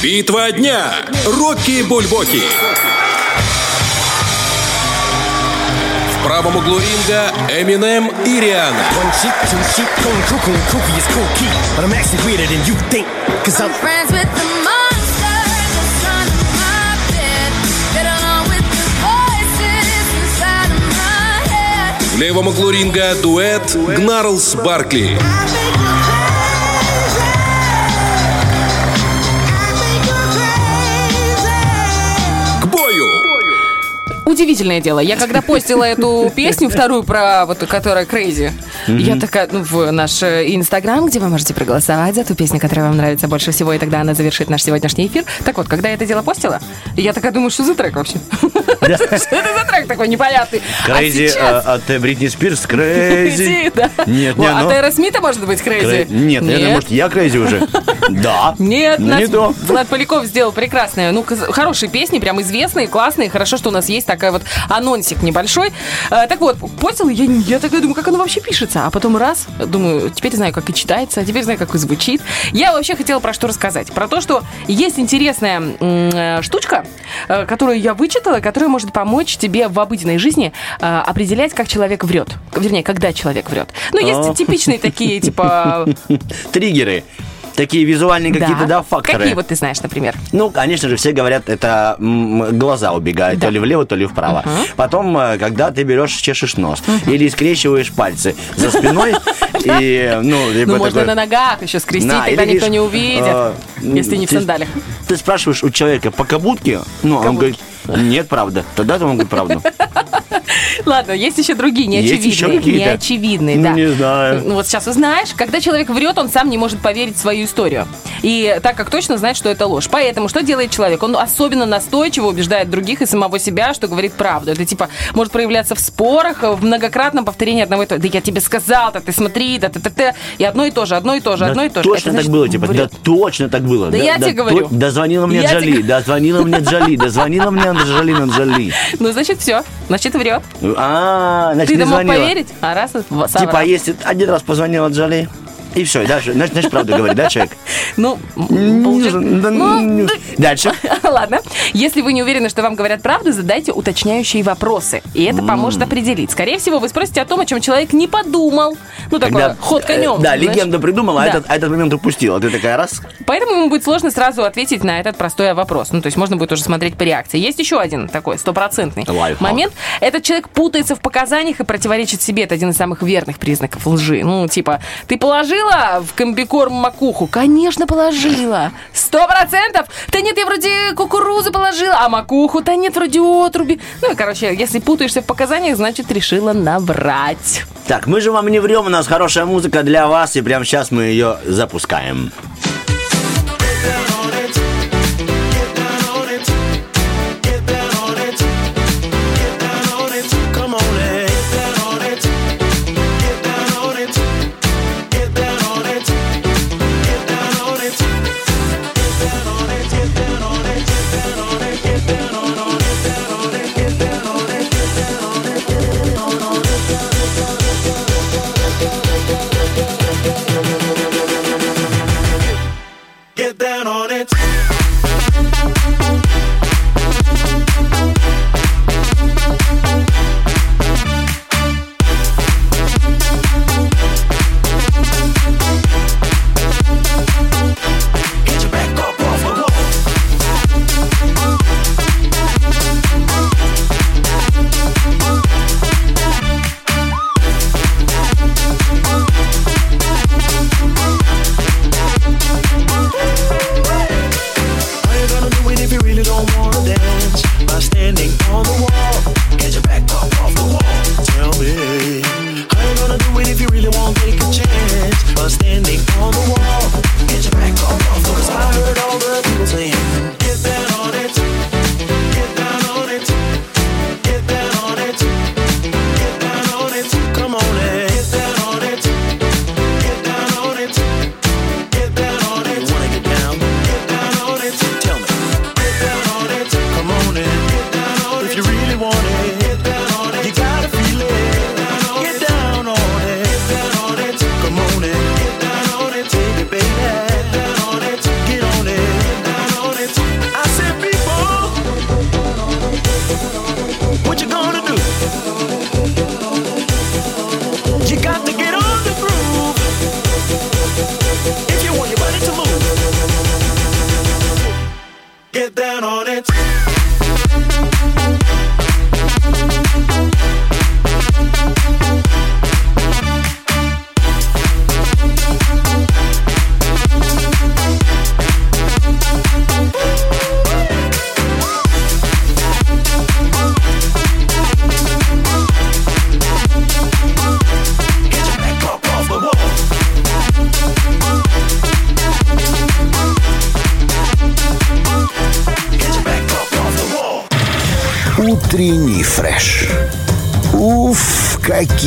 Битва дня. Рокки Бульбоки. В правом углу ринга Эминем и Риhanna. One cheek, two cheek, левом углу ринга дуэт Гнарлс Баркли. К бою! Удивительное дело. Я когда постила эту песню, вторую про вот, которая Crazy, я такая, ну, в наш э, Инстаграм, где вы можете проголосовать за ту песню, которая вам нравится больше всего, и тогда она завершит наш сегодняшний эфир. Так вот, когда я это дело постила, я такая думаю, что за трек вообще? Что это за трек такой непонятный? А Crazy сейчас- от э, Бритни Спирс. Crazy. да. Нет, О, не, От ну. Аэросмита может быть Cra- Crazy? Нет, наверное, может, я crazy уже. Да. Нет, Ну, не то. Влад Поляков сделал прекрасные, ну, хорошие песни, прям известные, классные. Хорошо, что у нас есть такая вот анонсик небольшой. Э, так вот, постил, я, я такая думаю, как оно вообще пишется. А потом раз, думаю, теперь знаю, как и читается, а теперь знаю, как и звучит. Я вообще хотела про что рассказать. Про то, что есть интересная э, штучка, э, которую я вычитала, которая может помочь тебе в обыденной жизни э, определять, как человек врет. Вернее, когда человек врет. Ну, есть типичные такие, типа... Триггеры. Такие визуальные какие-то, да, факторы. Какие вот ты знаешь, например? Ну, конечно же, все говорят, это глаза убегают, Да. то ли влево, то ли вправо. Потом, э, когда ты берешь, чешешь нос, или скрещиваешь пальцы за спиной, и, ну, либо Ну, можно такой- на ногах еще скрестить, На, тогда никто не увидит, э, если не в сандалях. Ты спрашиваешь у человека по кабутке, ну, он говорит, нет, правда. Тогда он говорит правду. Ладно, есть еще другие, Есть неочевидные. еще какие-то? Неочевидные, Ну, да. не знаю. Ну, вот сейчас узнаешь, когда человек врет, он сам не может поверить в свою историю. И так как точно знает, что это ложь. Поэтому что делает человек? Он особенно настойчиво убеждает других и самого себя, что говорит правду. Это типа может проявляться в спорах, в многократном повторении одного и того. Да я тебе сказал, да ты смотри, да ты ты ты И одно и то же, одно и то же, Да одно и то же. Точно Это так было, типа, врет. да точно так было. Да я тебе говорю. Да звонила мне Я Джоли, тебе- да звонила мне Джоли, да звонила мне Анджелина Джоли. Ну, значит, все. Значит, врет. А, значит, Ты не мог звонила. поверить, а раз. Типа, если один раз позвонила Джоли, и все, дальше, значит, значит, правду говорит, да, человек? Ну, да, Ну, не- Дальше. Ладно. Если вы не уверены, что вам говорят правду, задайте уточняющие вопросы. И это поможет определить. Скорее всего, вы спросите о том, о чем человек не подумал. Ну, такой ход конем. э, Да, знаешь. легенду придумала, а Да. этот, а этот момент упустила. Ты такая раз. Поэтому ему будет сложно сразу ответить на этот простой вопрос. Ну, то есть можно будет уже смотреть по реакции. Есть еще один такой стопроцентный момент. Этот человек путается в показаниях и противоречит себе. Это один из самых верных признаков лжи. Ну, типа, ты положила в комбикорм макуху? Конечно, положила. Сто процентов? Да нет, я вроде кукурузу положила, а макуху? Да нет, вроде отруби. Ну, короче, если путаешься в показаниях, значит, решила наврать. Так, мы же вам не врем, у нас хорошая музыка для вас, и прямо сейчас мы ее запускаем.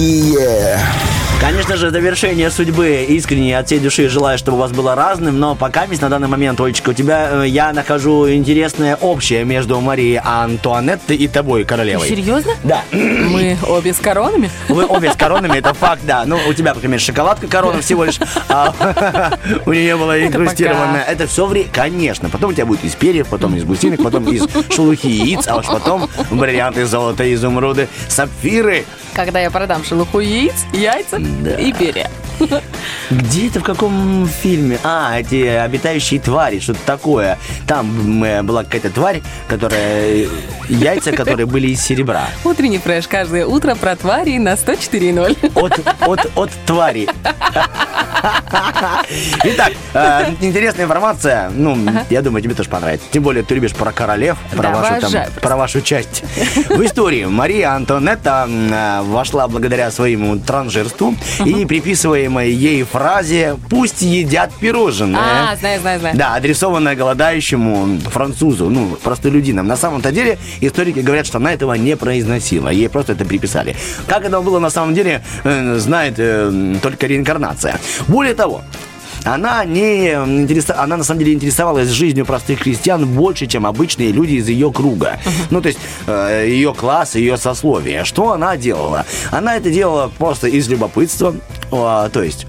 Уф, какие! Конечно же, завершение судьбы искренне от всей души желаю, чтобы у вас было разным, но пока на данный момент, Олечка, у тебя э, я нахожу интересное общее между Марией Антуанеттой и тобой, королевой. Серьезно? Да. Мы обе с коронами? Вы обе с коронами, это факт, да. Ну, у тебя, например, шоколадка корона всего лишь, а у нее была инкрустированная. Это все время, конечно. Потом у тебя будет из перьев, потом из гусиных, потом из шелухи яиц, а уж потом бриллианты, золото, изумруды, сапфиры. Когда я продам шелуху яиц, яйца и перья. Где это, в каком фильме? А, эти обитающие твари, что-то такое. Там э, была какая-то тварь, которая... Яйца, которые были из серебра. Утренний фреш каждое утро про твари на 104.0. От, от, от твари. Итак, э, интересная информация. Ну, я думаю, тебе тоже понравится. Тем более, ты любишь про королев, про, вашу, там, про вашу часть. В истории Мария Антонетта э, вошла благодаря своему транжирству и приписываемой ей фразе «пусть едят пирожное». А, знаю, знаю, знаю. Да, адресованная голодающему французу, ну, простолюдинам. На самом-то деле, историки говорят, что она этого не произносила. Ей просто это приписали. Как это было на самом деле, э, знает э, только реинкарнация. Более того, она не интересо- она на самом деле интересовалась жизнью простых крестьян больше, чем обычные люди из ее круга. Ну, то есть э, ее класс, ее сословие. Что она делала? Она это делала просто из любопытства, то есть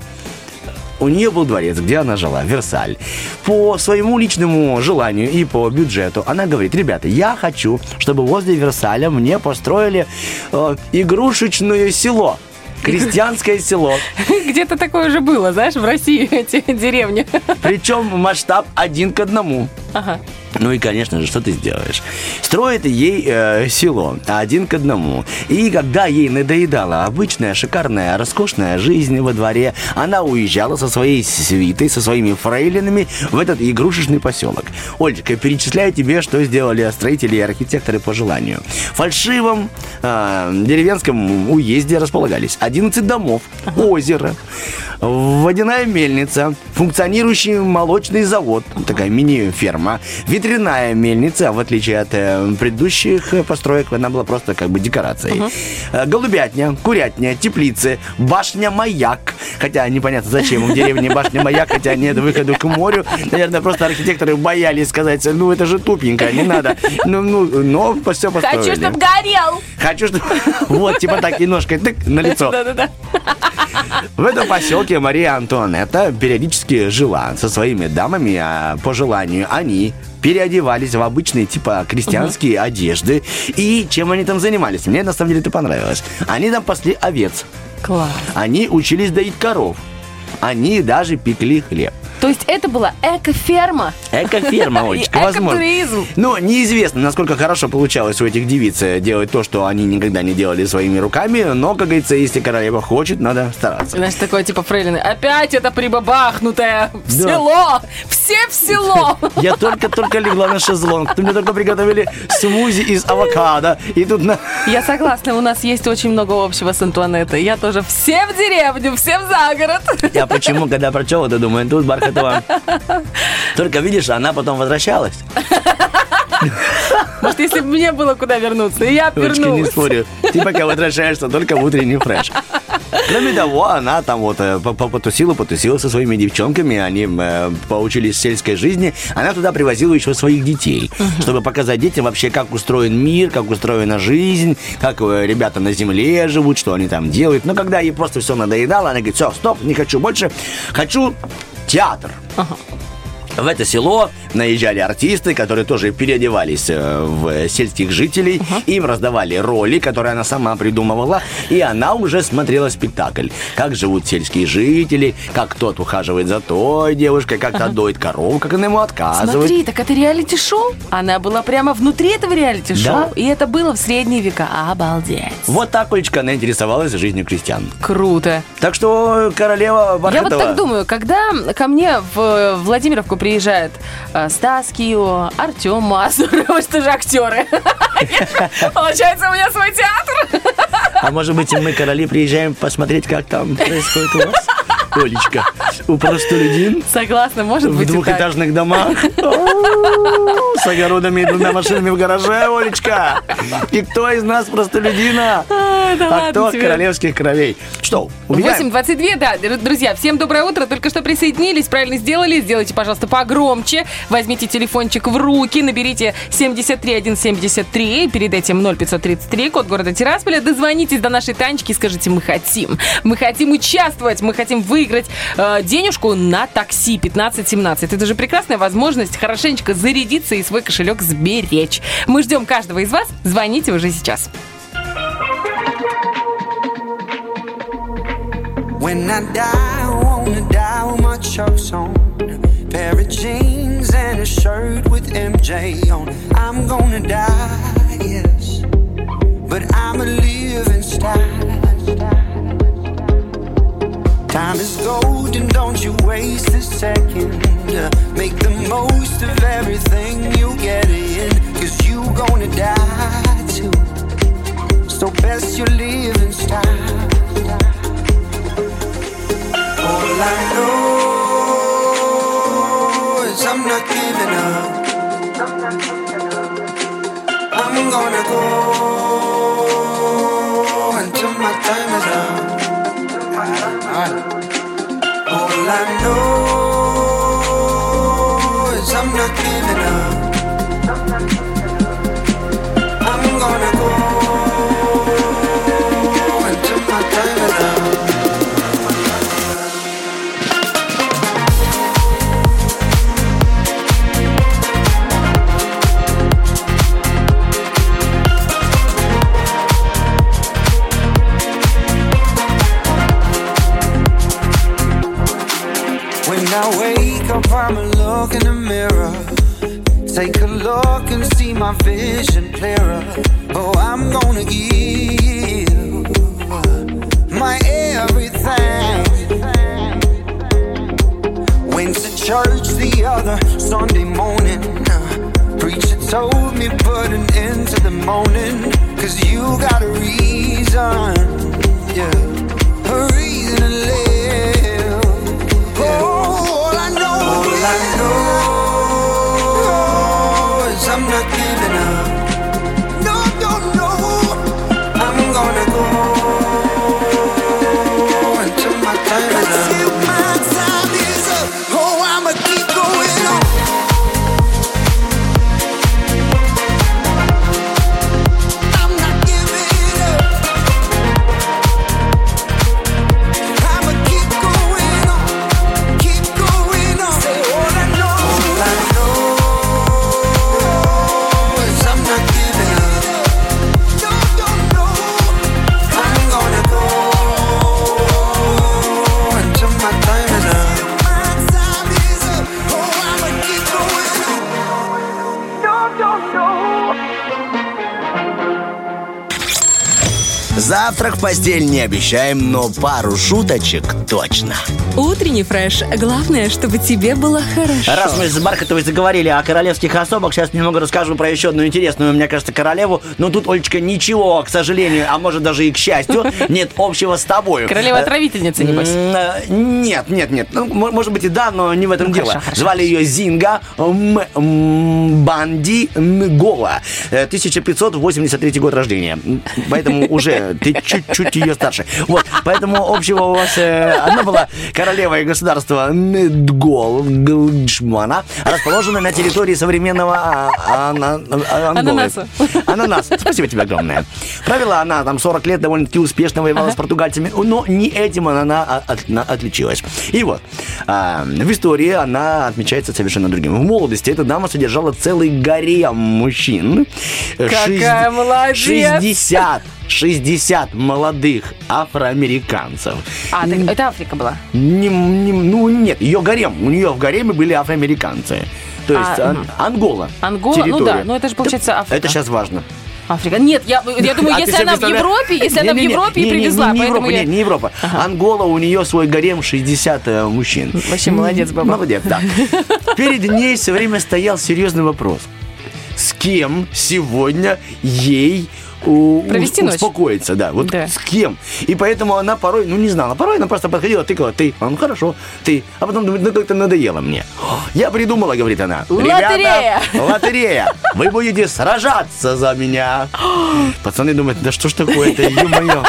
у нее был дворец, где она жила, Версаль. По своему личному желанию и по бюджету она говорит, ребята, я хочу, чтобы возле Версаля мне построили э, игрушечное село. Крестьянское село. Где-то такое уже было, знаешь, в России эти деревни. Причем масштаб один к одному. Ага. Ну и, конечно же, что ты сделаешь? Строит ей э, село один к одному. И когда ей надоедала обычная, шикарная, роскошная жизнь во дворе, она уезжала со своей свитой, со своими фрейлинами в этот игрушечный поселок. Олечка, перечисляю тебе, что сделали строители и архитекторы по желанию. В фальшивом э, деревенском уезде располагались 11 домов, озеро, водяная мельница, функционирующий молочный завод, такая мини-ферма, ветряная мельница, в отличие от э, предыдущих э, построек, она была просто как бы декорацией. Э, голубятня, курятня, теплицы, башня-маяк. Хотя непонятно, зачем в деревне башня-маяк, хотя нет выхода к морю. Наверное, просто архитекторы боялись сказать, ну это же тупенько, не надо. Ну, ну, но все построили. Хочу, чтобы горел. Хочу, чтобы... Вот, типа так, немножко тык, на лицо. Да-да-да. В этом поселке Мария Антуанетта периодически жила со своими дамами, а по желанию они переодевались в обычные типа крестьянские одежды. И чем они там занимались? Мне на самом деле это понравилось. Они там пасли овец. Класс. Они учились доить коров. Они даже пекли хлеб. То есть это была эко-ферма? Экоферма, Олечка, возможно. Но неизвестно, насколько хорошо получалось у этих девиц э, делать то, что они никогда не делали своими руками. Но, как говорится, если королева хочет, надо стараться. Знаешь, такое типа фрейлины. Опять это прибабахнутое в село! Все в село! Я только-только легла на шезлонг. Мне только приготовили смузи из авокадо. И тут на... Я согласна, у нас есть очень много общего с Антуанеттой. Я тоже все в деревню, все в загород. Я почему, когда прочел это, думаю, тут Бархатова. Только видишь, она потом возвращалась. Может, если бы мне было куда вернуться, и я Олечка, не вернулась. спорю. Ты пока возвращаешься только в утренний фреш. Кроме того, она там вот э, по- по- потусила, потусила со своими девчонками, они э, поучились сельской жизни. Она туда привозила еще своих детей, чтобы показать детям вообще, как устроен мир, как устроена жизнь, как э, ребята на земле живут, что они там делают. Но когда ей просто все надоедало, она говорит, все, стоп, не хочу больше, хочу театр. В это село наезжали артисты, которые тоже переодевались э, в сельских жителей. Им раздавали роли, которые она сама придумывала. И она уже смотрела спектакль. Как живут сельские жители, как тот ухаживает за той девушкой, как та доит корову, как она ему отказывает. Смотри, так это реалити-шоу? Она была прямо внутри этого реалити-шоу. Да. И это было в средние века. Обалдеть. Вот так, Олечка, она интересовалась жизнью крестьян. Круто. Так что королева Я Бархатова... вот так думаю, когда ко мне в Владимировку приезжает э, Стас Кио, Артем Мазур, что же актеры. Получается, у меня свой театр. А может быть, мы, короли, приезжаем посмотреть, как там происходит у вас? Олечка, у простолюдин Согласна, может в быть так. двухэтажных домах с огородами и двумя машинами в гараже, Олечка. И кто из нас простолюдина? А, да А ладно кто королевских кровей? Что, убегаем? 8.22, да, др- друзья, всем доброе утро, только что присоединились, правильно сделали, сделайте, пожалуйста, погромче, возьмите телефончик в руки, наберите 73173, перед этим 0533, код города Тирасполя, дозвонитесь до нашей Танечки и скажите, мы хотим, мы хотим участвовать, мы хотим выиграть э, денежку на такси 1517. Это же прекрасная возможность хорошенечко зарядиться и свой кошелек сберечь. Мы ждем каждого из вас, звоните уже сейчас. When I die, I wanna die with my chucks on. Pair of jeans and a shirt with MJ on. I'm gonna die, yes. But I'm a living style. Time is gold and don't you waste a second. Make the most of everything you get in. Cause you gonna die too. So best you live in style. All I know I'm not giving up. I'm gonna go постель не обещаем, но пару шуточек точно. Утренний фреш. Главное, чтобы тебе было хорошо. Раз мы с Бархатовой заговорили о королевских особах, сейчас немного расскажу про еще одну интересную, мне кажется, королеву. Но тут, Олечка, ничего, к сожалению, а может даже и к счастью, нет общего с тобой. Королева-отравительница, небось. М, э, Нет, нет, нет. Ну, мо- может быть и да, но не в этом Ну, дело. хорошо, хорошо, Звали ее Зинга Банди Нгола. Э, 1583 год рождения. Поэтому уже ты чуть-чуть ее старше. Вот, поэтому общего у вас... э, Она была королевой государства Ндгол, Галджмана, расположенной на территории современного а, ана- а, Анголы. Ананас. Спасибо тебе огромное. Правила она там 40 лет довольно-таки успешно воевала с португальцами, но не этим она от- от- на- отличилась. И вот, а, в истории она отмечается совершенно другим. В молодости эта дама содержала целый гарем мужчин. Какая молодец! 60 60 молодых афроамериканцев. А, так это Африка была. Не- не- ну, нет, ее гарем. У нее в гареме были афроамериканцы. То есть А, Ан-. Ангола. Ангола, ну территория. да, ну это же получается Африка. Это сейчас важно. Африка. Нет, я, я думаю, А если она в? Европе, если она в Европе и не- не- привезла, не, не Европа, я... не, не Европа. Ангола, у нее свой гарем 60 э, мужчин. Вообще молодец, баба. Молодец, да. Перед ней все время стоял серьезный вопрос. С кем сегодня ей у- Провести у- ночь. успокоиться, да, вот Да. с кем. И поэтому она порой, ну не знала, порой она просто подходила, тыкала, ты, а, ну хорошо, ты, а потом думает, ну как-то надоело мне. Я придумала, говорит она. Лотерея. «Ребята, лотерея, вы будете сражаться за меня. Пацаны думают, да что ж такое-то, ё-моё.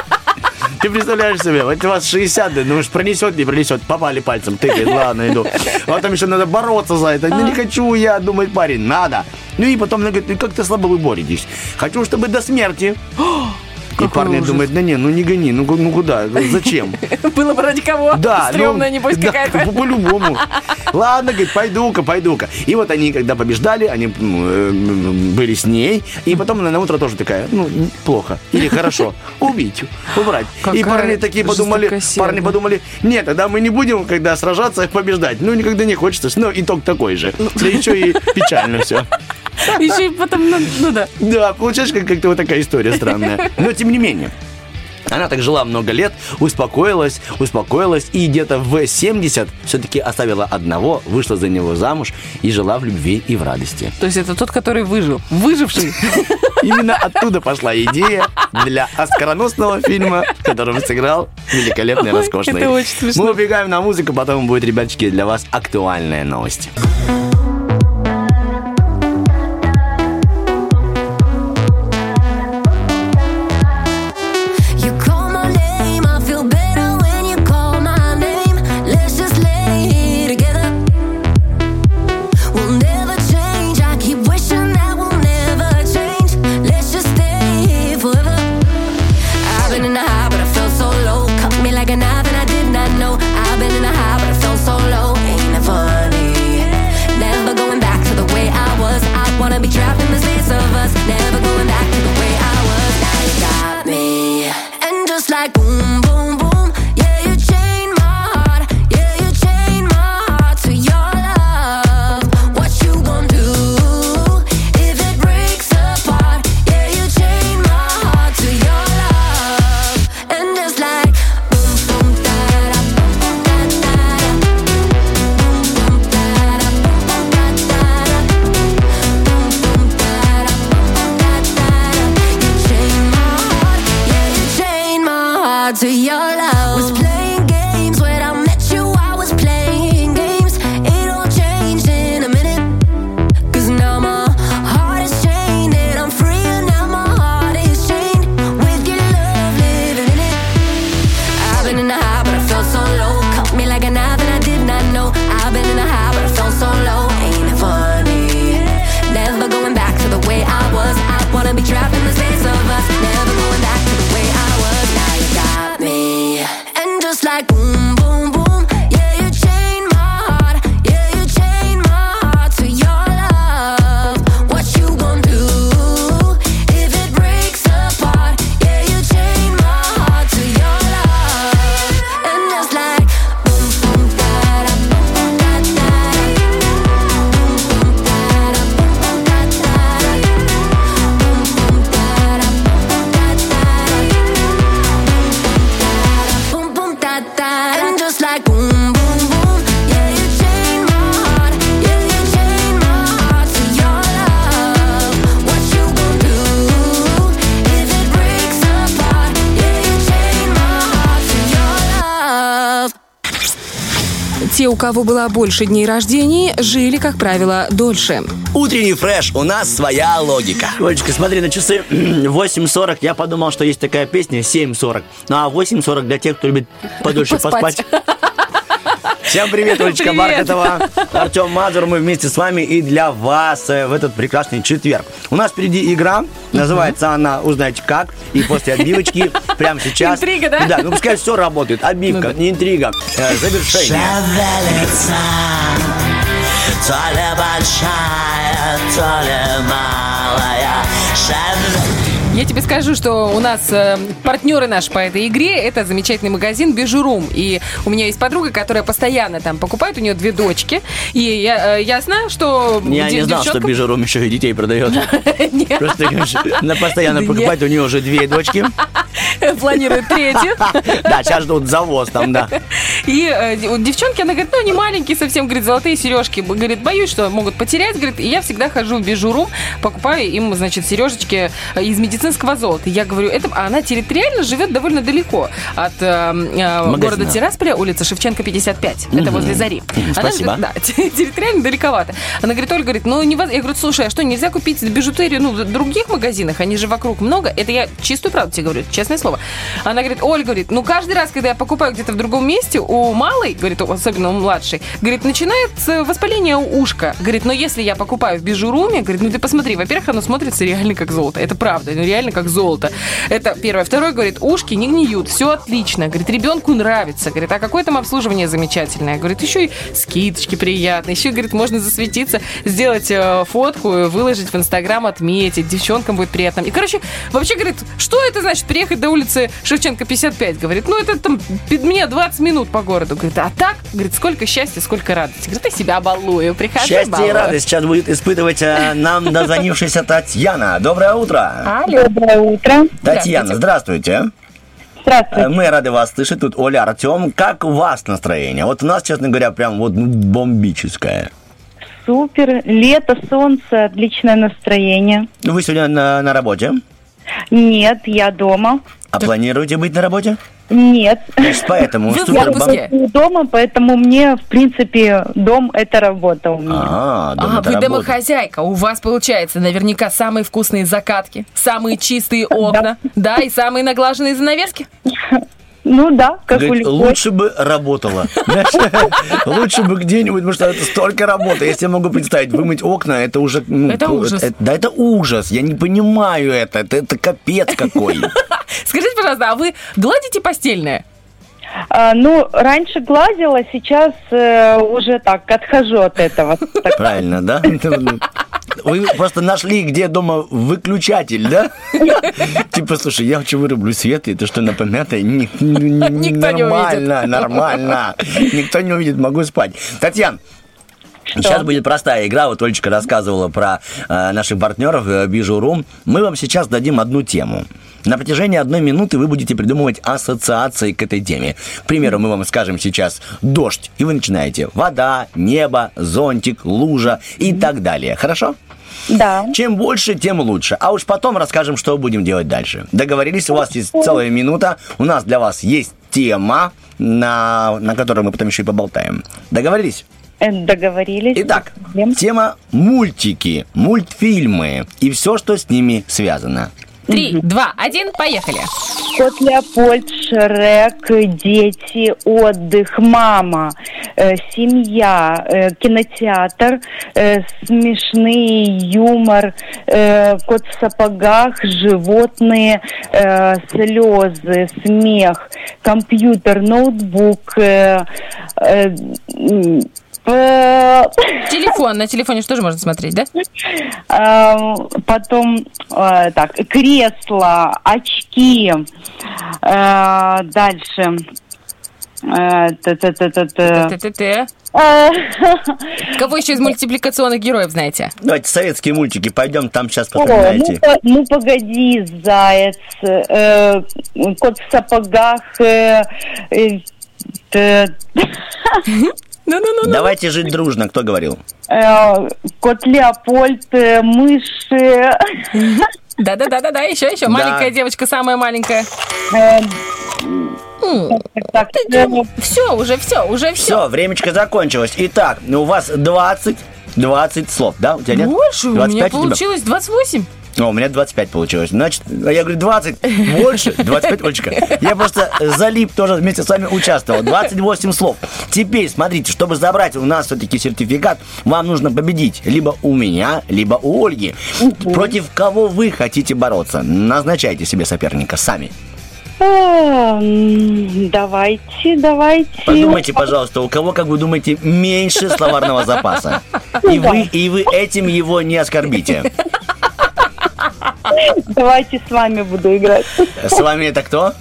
Ты представляешь себе, вот у вас 60, да, думаешь, пронесет, не пронесет, попали пальцем, тыкает, ладно, иду. А потом еще надо бороться за это. Ну, не хочу я, думает парень, надо. Ну и потом она говорит, ну как-то слабо вы боретесь. Хочу, чтобы до смерти. И Какой парни ужас. думают, да не, ну не гони, ну, ну куда, зачем? Было бы ради кого? Да, Стремная, ну, небось, какая-то. по- По-любому. Ладно, говорит, пойду-ка, пойду-ка. И вот они, когда побеждали, они э, были с ней. И потом она на утро тоже такая, ну, плохо. Или хорошо. Убить, убрать. И парни такие подумали, парни подумали, нет, тогда мы не будем, когда сражаться, побеждать. Ну, никогда не хочется. Ну, итог такой же. Да еще и печально все. Еще и потом, ну, ну да. Да, получаешь, как- как-то вот такая история странная. Но тем не менее. Она так жила много лет, успокоилась, успокоилась, и где-то в 70 все-таки оставила одного, вышла за него замуж и жила в любви и в радости. То есть это тот, который выжил. Выживший. Именно оттуда пошла идея для оскароносного фильма, в котором сыграл великолепный, роскошный. это очень смешно. Мы убегаем на музыку, потом будет, ребяточки, для вас актуальная новость. Те, у кого было больше дней рождений, жили, как правило, дольше. Утренний фреш, у нас своя логика. Олечка, смотри на часы 8.40. Я подумал, что есть такая песня 7.40. Ну а 8.40 для тех, кто любит подольше Поспать. поспать. Всем привет, Олечка Привет. Бархатова, Артем Мазур, мы вместе с вами и для вас э, в этот прекрасный четверг. У нас впереди игра, называется она «Узнаете как», и после отбивочки прямо сейчас... Интрига, да? Да, ну пускай все работает, отбивка, не интрига, э, завершение. Шевелится, то ли большая, то ли малая. Шевелится. Я тебе скажу, что у нас э, партнеры наши по этой игре это замечательный магазин Бижурум. И у меня есть подруга, которая постоянно там покупает, у нее две дочки. И я, э, ясно, что Я не дев- знал, что девчонкам- Бижером еще и детей продает. Просто она постоянно Да покупает, у нее уже две дочки. планирует третью. Да, сейчас ждут завоз там, да. И э, девчонки, она говорит, ну, они маленькие совсем, говорит, золотые сережки. Говорит, боюсь, что могут потерять, говорит, и я всегда хожу в бижурум, покупаю им, значит, сережечки э, из медицинского золота. Я говорю, это, а она территориально живет довольно далеко от э, э, города Тирасполя, улица Шевченко, 55. Это Мгм. возле Зари. Мгм, Она спасибо. говорит, да, территориально далековато. Она говорит, Ольга, говорит, ну, не воз- я говорю, слушай, а что, нельзя купить бижутерию, ну, в других магазинах, они же вокруг много. Это я чистую правду тебе говорю, честное слово. Она говорит, Ольга, говорит, ну, каждый раз, когда я покупаю где-то в другом месте, у малой, говорит, у- особенно у младшей, говорит, начинается воспаление ушка. Говорит, но если я покупаю в бижуруме, говорит, ну, ты посмотри, во-первых, оно смотрится реально как золото. Это правда, ну, реально как золото. Это первое. Второе, говорит, ушки не гниют, все отлично. Говорит, ребенку нравится. Говорит, а какое там обслуживание замечательное. Говорит, еще и скидочки приятные. Еще, говорит, можно засветиться, сделать э, фотку, выложить в Инстаграм, отметить. Девчонкам будет приятно. И, короче, вообще, говорит, что это значит приехать до улицы Шевченко 55? Говорит, ну, это там мне 20 минут по городу. Говорит, а так, говорит, сколько счастья, сколько радости. Говорит, я себя балую, прихожу, Счастье и балую. радость сейчас будет испытывать э, нам дозвонившаяся Татьяна. Доброе утро. Доброе утро. Татьяна, здравствуйте. Здравствуйте. Э, Мы рады вас слышать. Тут Оля, Артем. Как у вас настроение? Вот у нас, честно говоря, прям вот ну, бомбическое. Супер. Лето, солнце, отличное настроение. Вы сегодня на, на работе? Нет, я дома. А планируете быть на работе? Нет. Значит, поэтому я супер бом- работаю дома, поэтому мне, в принципе, дом – это работа у меня. А, дом А, это вы работа. домохозяйка. У вас, получается, наверняка самые вкусные закатки, самые чистые окна, да, и самые наглаженные занавески. Ну да, как у Говорит, любой. лучше бы работала. Лучше бы где-нибудь, потому что это столько работы. Если я могу представить, вымыть окна, это уже... ну, Это ужас. Да, это ужас. Я не понимаю это. Это, это капец какой. Скажите, пожалуйста, а вы гладите постельное? А, ну, раньше глазила, сейчас э, уже так, отхожу от этого. Правильно, да? Вы просто нашли, где дома выключатель, да? Типа, слушай, я хочу вырублю свет, и это что, на помятой? Ни- ни- ни- Никто не Нормально, нормально. Никто не увидит, могу спать. Татьяна, Сейчас будет простая игра. Вот Олечка рассказывала про э, наших партнеров э, Bijou.ru. Мы вам сейчас дадим одну тему. На протяжении одной минуты вы будете придумывать ассоциации к этой теме. К примеру, мы вам скажем сейчас «дождь», и вы начинаете «вода», «небо», «зонтик», «лужа» и так далее. Хорошо? Да. Чем больше, тем лучше. А уж потом расскажем, что будем делать дальше. Договорились? У вас есть целая минута. У нас для вас есть тема, на, на которой мы потом еще и поболтаем. Договорились? Э, договорились. Итак, тема мультики, мультфильмы и все, что с ними связано. Три, два, один, поехали. Кот Леопольд, Шрек, дети, отдых, мама, э, семья, э, кинотеатр, э, смешный юмор, э, кот в сапогах, животные, э, слезы, смех, компьютер, ноутбук, э, э, э, Телефон. На телефоне что же можно смотреть, да? а, Потом, э, так, кресло, очки. Э, Дальше. Э. Э, Кого еще из мультипликационных героев знаете? Давайте советские мультики пойдем, там сейчас О, ну, ну погоди, заяц, э, кот в сапогах, э, э, т- Давайте жить дружно, кто говорил? э, кот Леопольд, э, мыши. Да-да-да-да-да, еще, еще. Да. Маленькая девочка, самая маленькая. Э, Так, Все, уже все, уже все. Все, времечко закончилось. Итак, ну, у вас 20, 20 слов, да? У тебя нет? Больше, у меня 25 тебя? получилось 28. О, у меня 25 получилось. Значит, я говорю 20, больше, 25, Олечка. Я просто залип тоже вместе с вами участвовал. 28 слов. Теперь, смотрите, чтобы забрать у нас все-таки сертификат, вам нужно победить либо у меня, либо у Ольги. Против кого вы хотите бороться? Назначайте себе соперника сами. а, Давайте, давайте. Подумайте, пожалуйста, у кого, как вы думаете, меньше словарного запаса. И вы, и вы этим его не оскорбите. Давайте с вами буду играть. С вами это кто?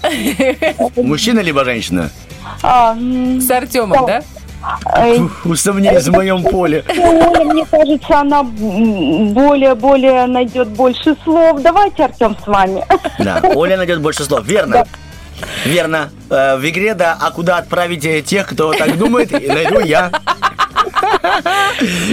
Мужчина либо женщина? А, С Артемом, да? Усомнились в моем поле. Оля, мне кажется, она более-более найдет больше слов. Давайте, Артем, с вами. Да, Оля найдет больше слов. Верно. Верно. Э, В игре, да, а куда отправить тех, кто так думает, и найду я.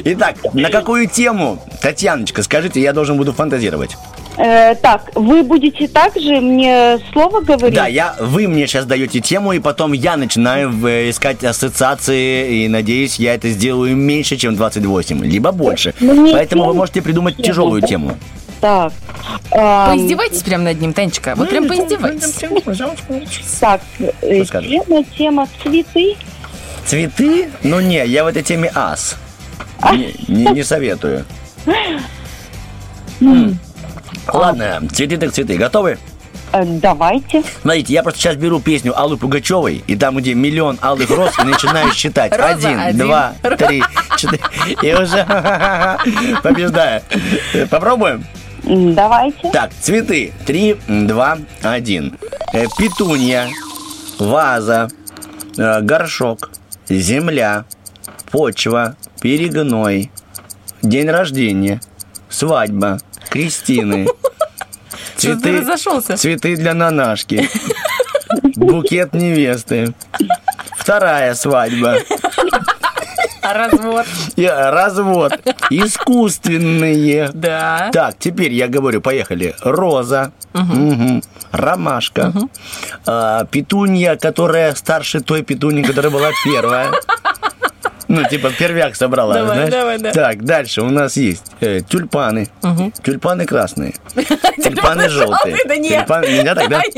Итак, на какую тему, Татьяночка, скажите, я должен буду фантазировать. Э, так, вы будете также мне слово говорить? Да, я, вы мне сейчас даете тему, и потом я начинаю э, искать ассоциации, и надеюсь, я это сделаю меньше, чем 28, либо больше. Мне Поэтому вы тему- можете придумать тяжелую тему. Так. ам, Поиздевайтесь прямо над ним, Танечка. Вот прям поиздевайтесь. Так, э, тема, тема цветы. Цветы? Ну не, я в этой теме ас. Не, не- не советую. М. Ладно, цветы так цветы. Готовы? Э, Давайте. Смотрите, я просто сейчас беру песню Аллы Пугачевой, и там, где миллион алых роз, и начинаю считать. Роза, Один, один. два, три, четыре. И уже побеждаю. Попробуем? Давайте. Так, цветы. Три, два, один. Э, Петунья, ваза, э, горшок, земля, почва, перегной, день рождения, свадьба, крестины, Что ты разошелся? цветы для нанашки, букет невесты, вторая свадьба, А развод? и развод, искусственные. Да. Так, теперь я говорю, поехали. Роза, ромашка, а, петунья, которая старше той петуньи, которая была первая. Ну, типа, первяк собрала, Давай, знаешь? давай, да. Так, дальше у нас есть э, тюльпаны. Тюльпаны красные. Тюльпаны желтые. да нет. Тюльпаны, нельзя тогда?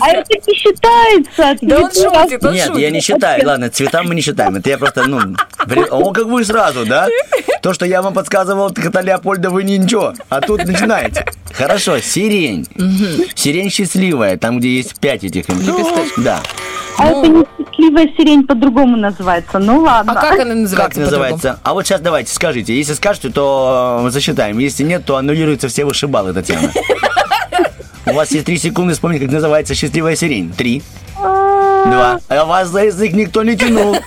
А это не считается. Да он шутит, он Нет, я не считаю. Ладно, цветам мы не считаем. Это я просто, ну... О, как вы сразу, да? То, что я вам подсказывал, кота Леопольда, вы не ничего. А тут начинаете. Хорошо, сирень. Сирень счастливая, там, где есть пять этих... Да. А это не счастливая сирень по-другому называется. Ну ладно. А как она называется? Как называется? А вот сейчас давайте скажите. Если скажете, то засчитаем. Если нет, то аннулируются все ваши баллы, Татьяна. У вас есть три секунды вспомнить, как называется счастливая сирень. Три. Два. А вас за язык никто не тянул.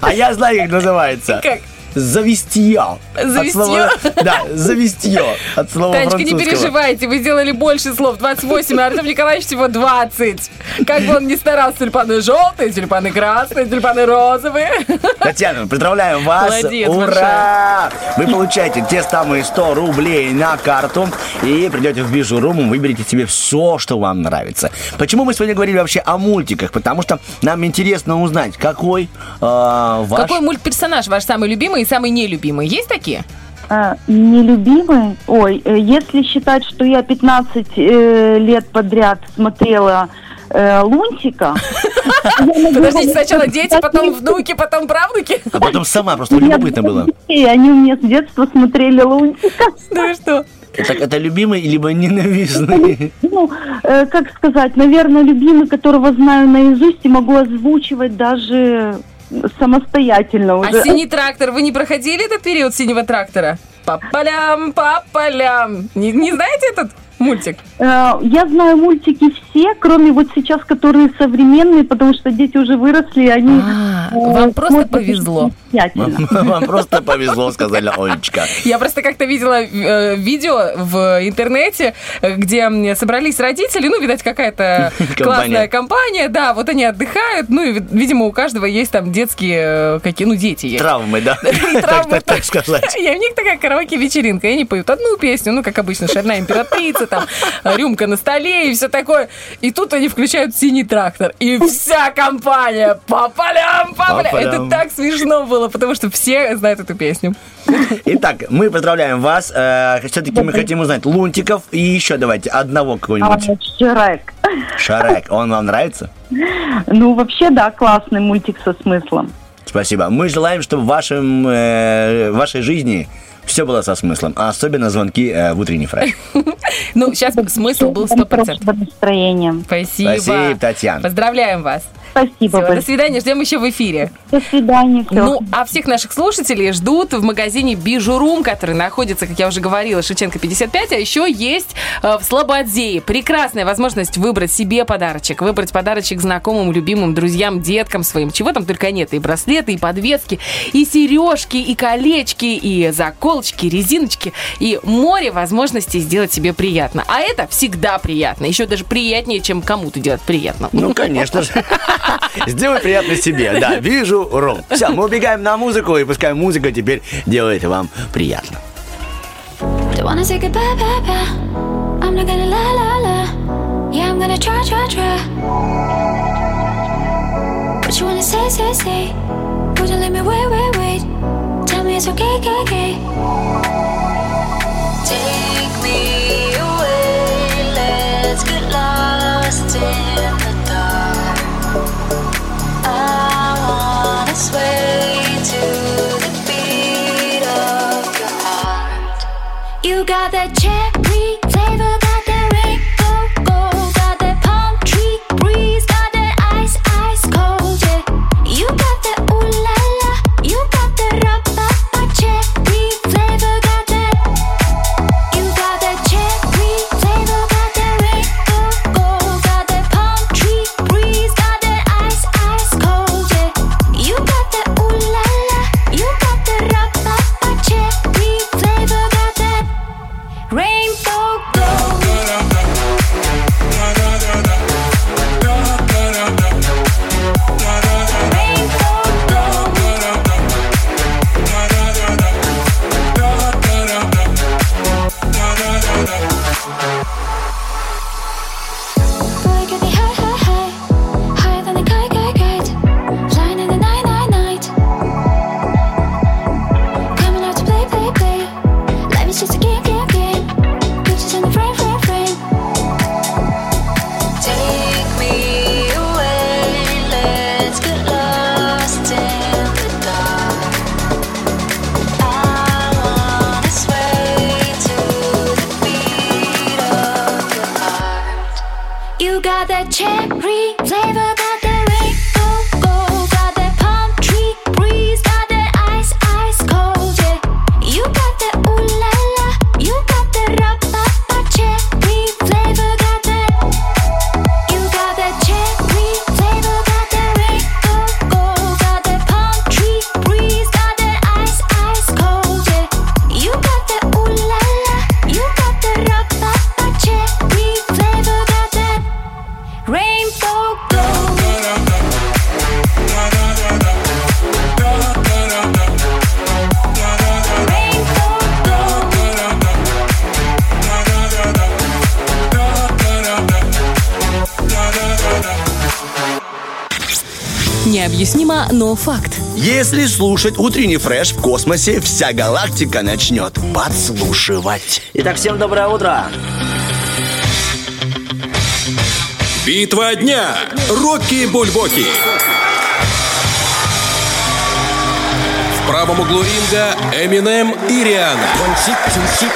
А я знаю, как называется. Как? Завестье. Завестье? слова- Да, завестье. От слова Танечка, не переживайте, вы сделали больше слов, 28, а Артем Николаевич всего 20. Как бы он ни старался, тюльпаны желтые, тюльпаны красные, тюльпаны розовые. Татьяна, поздравляем вас. Молодец, Ура! Вы получаете те самые 100 рублей на карту и придете в Бижу Руму, выберете себе все, что вам нравится. Почему мы сегодня говорили вообще о мультиках? Потому что нам интересно узнать, какой э, ваш... Какой мультперсонаж ваш самый любимый и самый нелюбимый? Есть такие? А, нелюбимый? Ой, э, если считать, что я 15 э, лет подряд смотрела э, Лунтика... Подождите, сначала дети, потом внуки, потом правнуки. А потом сама просто любопытно было. И они у меня с детства смотрели Лунтика. Ну и что? Так это любимый либо ненавистный? Ну, э, как сказать, наверное, любимый, которого знаю наизусть и могу озвучивать даже самостоятельно А уже. синий трактор, вы не проходили этот период синего трактора? По полям, по полям. Не, не знаете этот мультик? Э, Я знаю мультики все, кроме вот сейчас, которые современные, потому что дети уже выросли, они... А, э, вам просто повезло. Вам просто повезло, сказали Олечка. Я просто как-то видела э, видео в интернете, где собрались родители, ну, видать, какая-то классная компания, да, вот они отдыхают, ну, и, ви- видимо, у каждого есть там детские, какие, ну, дети есть. Травмы, да? Так, Травмы. так сказать. И у них такая караоке-вечеринка, и они поют одну песню, ну, как обычно, «Шальная императрица», там, рюмка на столе и все такое. И тут они включают «Синий трактор», и вся компания по полям, по По полям. Это так смешно было, потому что все знают эту песню. Итак, мы поздравляем вас. Все-таки мы хотим узнать Лунтиков и еще давайте одного А, какого-нибудь. Шрек. Шарек. Он вам нравится? Ну, вообще, да, классный мультик со смыслом. Спасибо. Мы желаем, чтобы в вашем, э, в вашей жизни все было со смыслом, а особенно звонки э, в утренний фреш. Ну, сейчас смысл был 100%. Хорошего настроения. Спасибо. Спасибо, Татьяна. Поздравляем вас. Спасибо Всё, до свидания, ждем еще в эфире. До свидания. всё. Ну, а всех наших слушателей ждут в магазине Бижурум, который находится, как я уже говорила, Шевченко 55, а еще есть э, в Слободзее. Прекрасная возможность выбрать себе подарочек, выбрать подарочек знакомым, любимым, друзьям, деткам своим. Чего там только нет. И браслеты, и подвески, и сережки, и колечки, и заколочки, и резиночки. И море возможностей сделать себе приятно. А это всегда приятно. Еще даже приятнее, чем кому-то делать приятно. Ну, конечно же. Сделай приятно себе. Да, вижу, Ром. Все, мы убегаем на музыку, и пускай музыка теперь делает вам приятно. Would you let me wait, wait, wait? Tell me it's okay, okay, okay. Got that cherry Необъяснимо, но факт. Если слушать утренний фреш в космосе, вся галактика начнет подслушивать. Итак, всем доброе утро. Битва дня. Рокки Бульбоки. В правом углу ринга Эминем и Риhanna. One cheek, two cheek,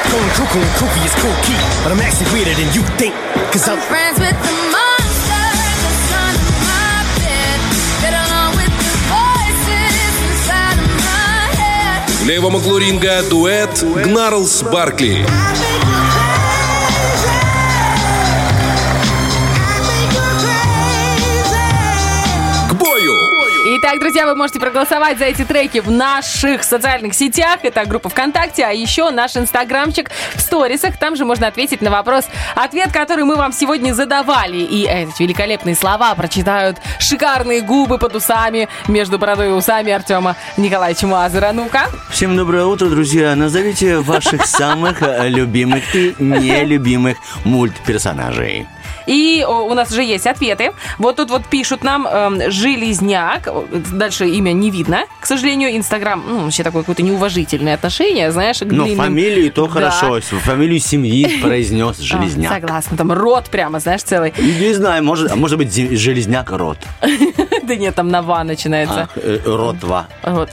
В левом углу ринга дуэт Гнарлс Баркли. Итак, друзья, вы можете проголосовать за эти треки в наших социальных сетях. Это группа ВКонтакте, а еще наш инстаграмчик в сторисах. Там же можно ответить на вопрос, ответ, который мы вам сегодня задавали. И эти великолепные слова прочитают шикарные губы под усами, между бородой и усами Артема Николаевича Мазера. Ну-ка. Всем доброе утро, друзья. Назовите ваших самых э, любимых и нелюбимых мультперсонажей. И у нас уже есть ответы. Вот тут вот пишут нам эм, Железняк. Дальше имя не видно. К сожалению, Инстаграм, ну, вообще такое какое-то неуважительное отношение, знаешь, к Но длинным- фамилию и то Да. хорошо. Фамилию семьи произнес А, Железняк. Согласна, там рот прямо, знаешь, целый. Не знаю, может, а может быть, Железняк рот. Да нет, там на «ва» начинается. Э, рот 2. Вот.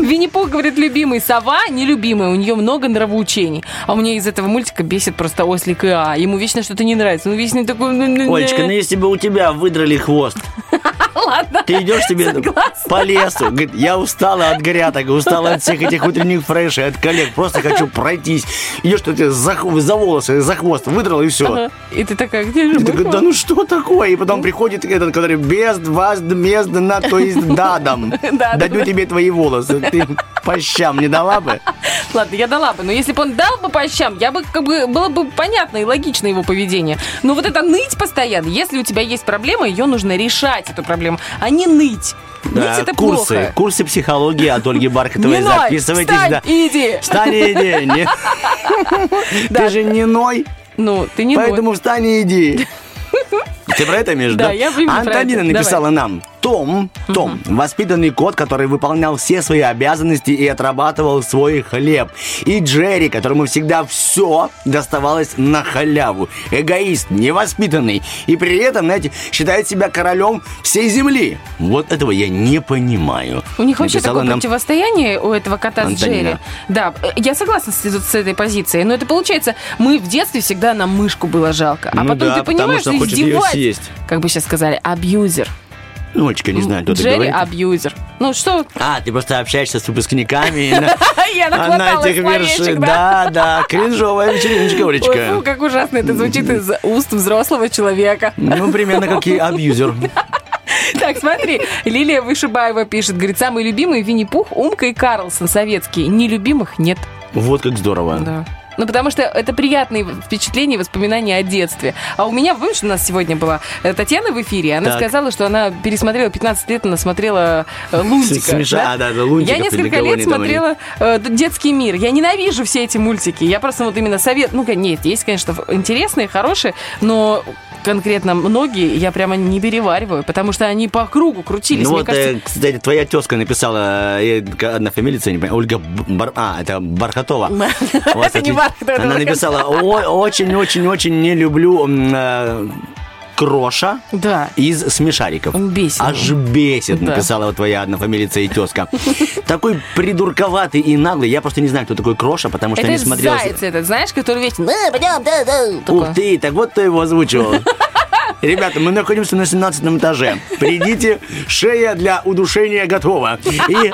Винни-Пух говорит, любимый сова, нелюбимая, у нее много нравоучений. А у меня из этого мультика бесит просто ослик и а. Ему вечно что-то не нравится. Он вечно такой... Олечка, ну если бы у тебя выдрали хвост, Ладно. ты идешь себе по лесу, говорит, я устала от грядок, устала от всех этих утренних фрешей, от коллег, просто хочу пройтись. Идешь, что тебя за, за волосы, за хвост выдрал, и все. Ага. И ты такая, где же Ты такой, да хвост?» ну что такое? И потом приходит этот, который без вас, без на, то есть дадом. Да, Дадю да. тебе твои волосы. Ты по щам не дала бы? Ладно, я дала бы, но если бы он дал бы по щам, я бы как бы было бы понятно и логично его поведение. Но вот это ныть постоянно, если у тебя есть проблема, ее нужно решать эту проблему, а не ныть. Ныть Да, это курсы, плохо. курсы психологии от Ольги Бархатовой. Не ной, Записывайтесь. встань да. и иди. Встань и иди. Не- Ты же не ной, Ну, ты не ной. поэтому встань и иди. Ты про это, между? Да, я именно про Антонина написала нам. Том, Том, воспитанный кот, который выполнял все свои обязанности и отрабатывал свой хлеб. И Джерри, которому всегда все доставалось на халяву. Эгоист, невоспитанный. И при этом, знаете, считает себя королем всей земли. Вот этого я не понимаю. У них вообще Написала такое нам противостояние у этого кота с Антонина. Джерри. Да, э, я согласна с, с этой позицией, но это получается, мы в детстве всегда нам мышку было жалко, а Ну потом да, ты понимаешь, что что съесть. как бы сейчас сказали, абьюзер. Ну, Олечка, не знаю, кто это Джерри говорит. абьюзер. Ну что, А, ты просто общаешься с выпускниками. я на нахваталась этих верши- словечек, да? Да, кринжовая вечериночка, Олечка. как ужасно это звучит из уст взрослого человека. Ну, примерно как и абьюзер. Так, смотри, Лилия Вышибаева пишет, говорит, самый любимый Винни-Пух, Умка и Карлсон советские. Нелюбимых нет. Вот как здорово. Да. Ну, потому что это приятные впечатления воспоминания о детстве. А у меня, помнишь, у нас сегодня была э, Татьяна в эфире, она Так. сказала, что она пересмотрела 15 лет, она смотрела э, Лунтика. Смеша- а, да, да, Лунтиков Я несколько лет смотрела э, детский мир. Я ненавижу все эти мультики. Я просто вот именно совет... Ну, нет, есть, конечно, интересные, хорошие, но конкретно многие я прямо не перевариваю, потому что они по кругу крутились. Ну Мне вот, кажется, э, кстати, твоя тезка написала, э, одна фамилия, не понимаю, Ольга Бар... А, это Бархатова. Это не Бархатова, Она написала, «О- очень-очень-очень не люблю э, Кроша Да. из смешариков. Он бесит. Аж бесит, Да. написала вот твоя однофамилица и тезка. Такой придурковатый и наглый. Я просто не знаю, кто такой Кроша, потому что это не смотрел... заяц этот, знаешь, который вечно... Ух ты, так вот кто его озвучивал. Ребята, мы находимся на 17 этаже. Придите, шея для удушения готова. И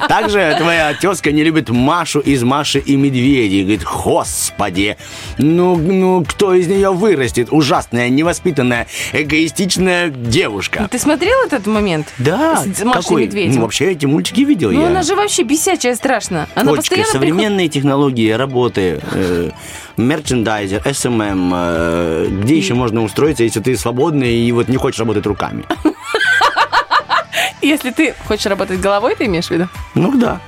также твоя тезка не любит Машу из Маши и Медведи. Говорит, господи, ну, ну кто из нее вырастет? Ужасная, невоспитанная, эгоистичная девушка. Ты смотрел этот момент? Да, С, Машей какой? Медведем? Ну, вообще эти мультики видел Ну, я. она же вообще бесячая страшно. Она Олечка, постоянно современные технологии работы, э, мерчендайзер, SMM, э, где еще можно устроиться, если ты свободный и вот не хочешь работать руками? Если ты хочешь работать головой, ты имеешь в виду? Ну да.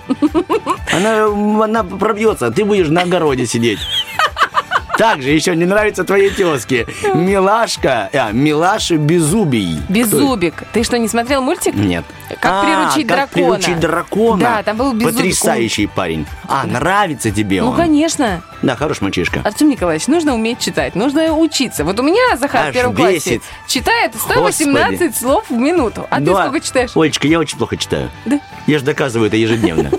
Она, она пробьется, а ты будешь на огороде сидеть. Также еще не нравится твоей тезке. Милашка, а, Милаша Беззубий. Беззубик. Ты что, не смотрел мультик? Нет. Как А, приручить как дракона. приручить дракона. Да, там был Беззубик. Потрясающий парень. А, нравится тебе Ну, он? конечно. Да, хороший мальчишка. Артем Николаевич, нужно уметь читать, нужно учиться. Вот у меня Захар в Аж первом классе бесит. читает 118 Господи. слов в минуту. А ты Да. сколько читаешь? Олечка, я очень плохо читаю. Да. Я же доказываю это ежедневно.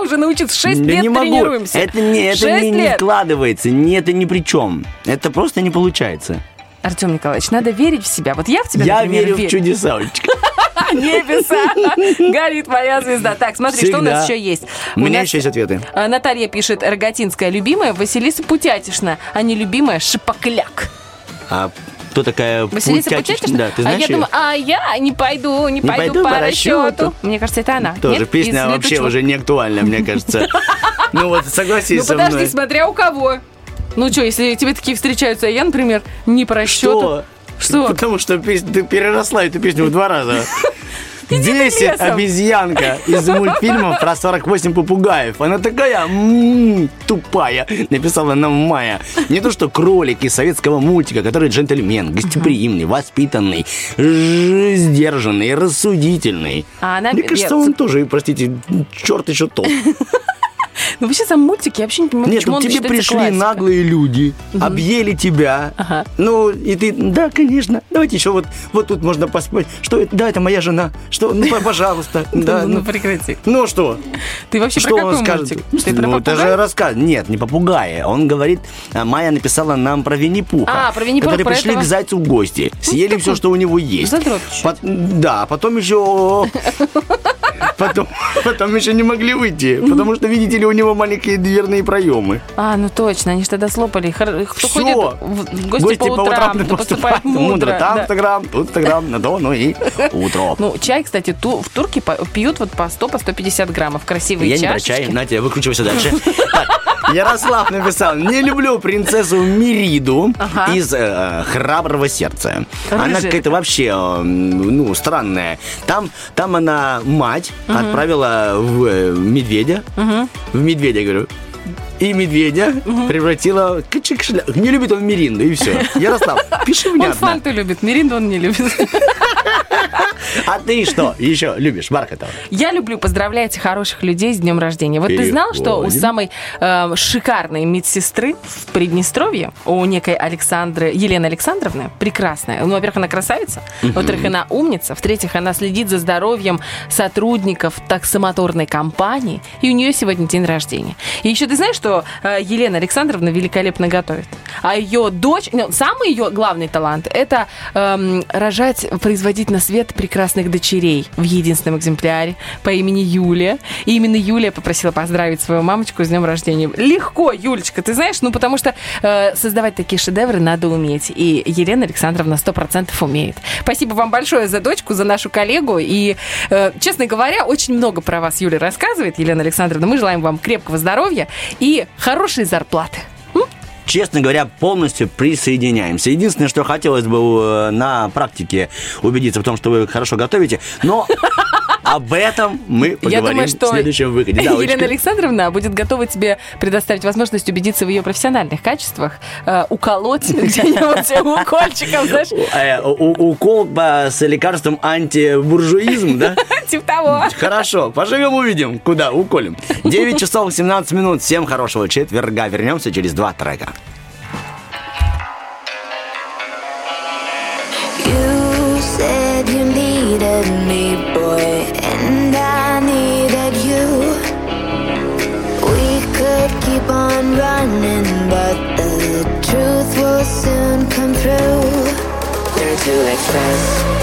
Пора уже научиться. 6 Да лет не могу. тренируемся. Это не, это Шесть не, не лет. складывается. Не, это ни при чем. Это просто не получается. Артем Николаевич, надо верить в себя. Вот я в тебя, я например, верю в чудеса. Небеса. Горит моя звезда. Так, смотри, что у нас Всегда. еще есть. У меня нас, еще есть ответы. а, Наталья пишет, Рогатинская любимая, Василиса Путятишна, а не любимая Шипокляк. А кто такая Василиса Путятич-? Да, ты а знаешь я её? думаю, а я не пойду, не, пойду, по расчету. Мне кажется, это она. Тоже Нет? песня Из вообще уже не актуальна, мне кажется. Ну вот, согласись Ну со подожди, мной. смотря у кого. Ну что, если тебе такие встречаются, а я, например, не по расчету. Что? Что? Потому что песня- ты переросла эту песню в два раза. Лесом. обезьянка из мультфильма про 48 попугаев. Она такая м, тупая, написала нам Майя. Не то что кролик из советского мультика, который джентльмен, гостеприимный, воспитанный, сдержанный, рассудительный. А она Мне кажется, он тоже, простите, черт еще тот. Ну, вообще, сам мультик, я вообще не понимаю, Нет, почему ну он тебе пришли классикой. наглые люди, объели тебя. Ага. Ну, и ты, да, конечно, давайте еще вот, вот тут можно поспать. Что это? Да, это моя жена. Что? Ну, пожалуйста. Да, ну, ну, прекрати. ну что? Ты вообще Что он скажет? Ты ну, это же рассказ. Нет, не попугая. Он говорит, а, Майя написала нам про Винни-Пуха. А, про Винни-Пуха, Которые пришли к зайцу в гости. Съели все, что у него есть. Задрот Да, потом еще... Потом, потом еще не могли выйти, потому что, видите ли, у него маленькие дверные проемы. А, ну точно, они же тогда слопали. Хор- Кто Всё. ходит в гости, по утрам, то поступает мудро. Там да. Инстаграм, тут Инстаграм, на то, ну и утро. Ну, чай, кстати, ту- в Турке по- пьют вот по 100, по 150 граммов. Красивые Я не про чашечки. чай, на тебе, выкручивайся дальше. Ярослав написал, не люблю принцессу Мириду Ага. из э, «Храброго сердца». Она Рыжая какая-то вообще, э, ну, странная. Там, там она мать отправила в э, медведя, в медведя, говорю, и медведя превратила... кычик шля- Не любит он Миринду, и все. Ярослав, пиши Он внятно. фанту любит, миринду он не любит. А ты что еще любишь, Бархатова? Я люблю поздравлять хороших людей с днем рождения. Вот ты знал, что у самой э, шикарной медсестры в Приднестровье, у некой Александры, Елены Александровны, прекрасная. Ну, во-первых, она красавица, во-вторых, она умница, в-третьих, она следит за здоровьем сотрудников таксомоторной компании, и у нее сегодня день рождения. И еще ты знаешь, что э, Елена Александровна великолепно готовит, а ее дочь, ну, самый ее главный талант, это эм, рожать, производить на свет прекрасных дочерей в единственном экземпляре по имени Юлия. И именно Юлия попросила поздравить свою мамочку с днем рождения. Легко, Юлечка, ты знаешь, ну потому что э, создавать такие шедевры надо уметь. И Елена Александровна 100% умеет. Спасибо вам большое за дочку, за нашу коллегу. И, э, честно говоря, очень много про вас Юля рассказывает, Елена Александровна. Мы желаем вам крепкого здоровья и хорошей зарплаты. Честно говоря, полностью присоединяемся. Единственное, что хотелось бы э, на практике убедиться в том, что вы хорошо готовите, но об этом мы поговорим Я думаю, что в следующем выходе. Да, Елена? Александровна будет готова тебе предоставить возможность убедиться в ее профессиональных качествах, э, уколоть где-нибудь укольчиком, знаешь, Э, Укол по- с лекарством антибуржуизм, да? типа того. Хорошо, поживем, увидим, куда уколем. 9 часов 17 минут. Всем хорошего четверга. Вернемся через два трека. Running, but the truth will soon come through. Where to express?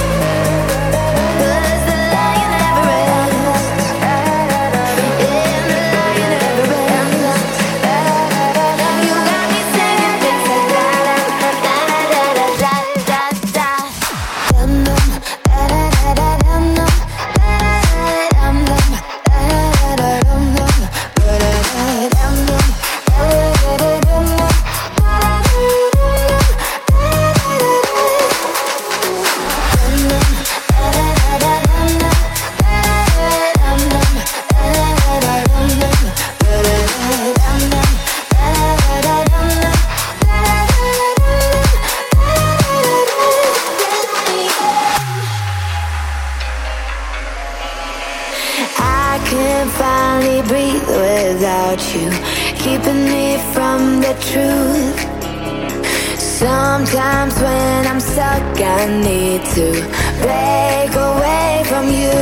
Sometimes when I'm stuck, I need to break away from you.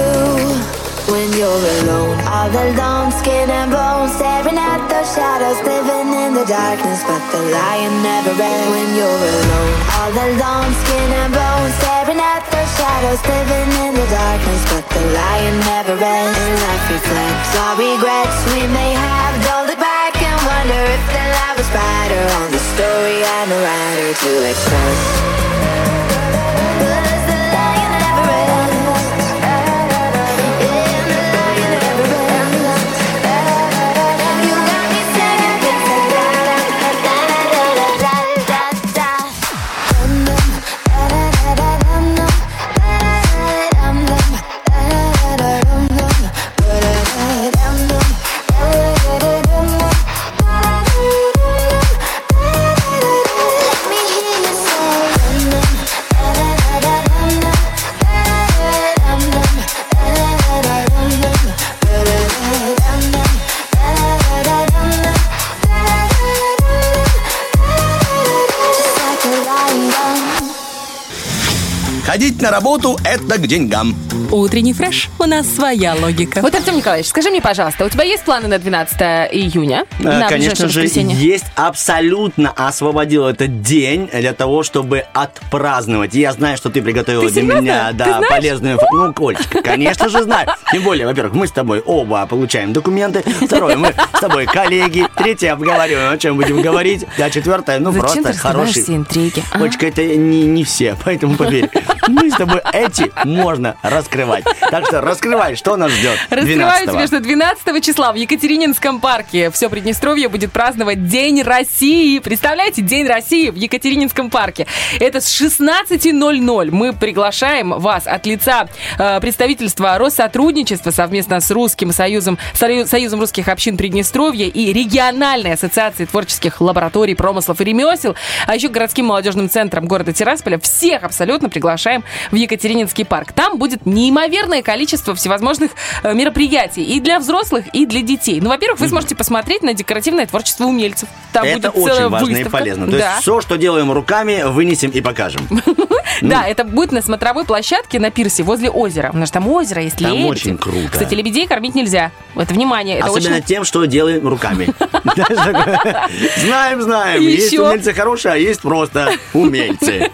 When you're alone, all alone, skin and bones, staring at those shadows, living in the darkness, but the lion never ends. When you're alone, all alone, skin and bones, staring at those shadows, living in the darkness, but the lion never ends. And life reflects our regrets we may have. Don't look back and wonder if spider on the story I'm a writer to express. На работу – это к деньгам. Утренний фреш. У нас своя логика. Вот, Артем Николаевич, скажи мне, пожалуйста, у тебя есть планы на 12 июня? Э, на Конечно же, есть абсолютно освободил этот день для того, чтобы отпраздновать. И я знаю, что ты приготовила Ты для меня да, полезную... Ну, Колечка, конечно же знаю. Тем более, во-первых, мы с тобой оба получаем документы. Второе, мы с тобой коллеги. Третье, обговариваем, о чем будем говорить. А четвертое, ну, Зачем ты просто хороший... все интриги? а? Колечка, это не, не все, поэтому поверь. Мы с тобой эти можно раскрывать. Так что раскрывай, что нас ждет Раскрываю 12-го. тебе, что 12 числа в Екатерининском парке все Приднестровье будет праздновать День России. Представляете, День России в Екатерининском парке. Это с 16.00 мы приглашаем вас от лица э, представительства Россотрудничества совместно с Русским союзом, Сою- союзом русских общин Приднестровья и региональной ассоциацией творческих лабораторий, промыслов и ремесел, а еще городским молодежным центром города Тирасполя. Всех абсолютно приглашаем в Екатерининский парк. Там будет неимоверное количество всевозможных э, мероприятий и для взрослых, и для детей. Ну, во-первых, вы сможете посмотреть на декоративное творчество умельцев. Там Это будет очень важно и выставка. полезно. То да. есть все, что делаем руками, вынесем и покажем. Да, это будет на смотровой площадке на пирсе возле озера. У нас там озеро есть, Там лебеди. очень круто. Кстати, лебедей кормить нельзя. Это внимание, Особенно тем, что делаем руками. Знаем, знаем. И Есть умельцы хорошие, а есть просто умельцы.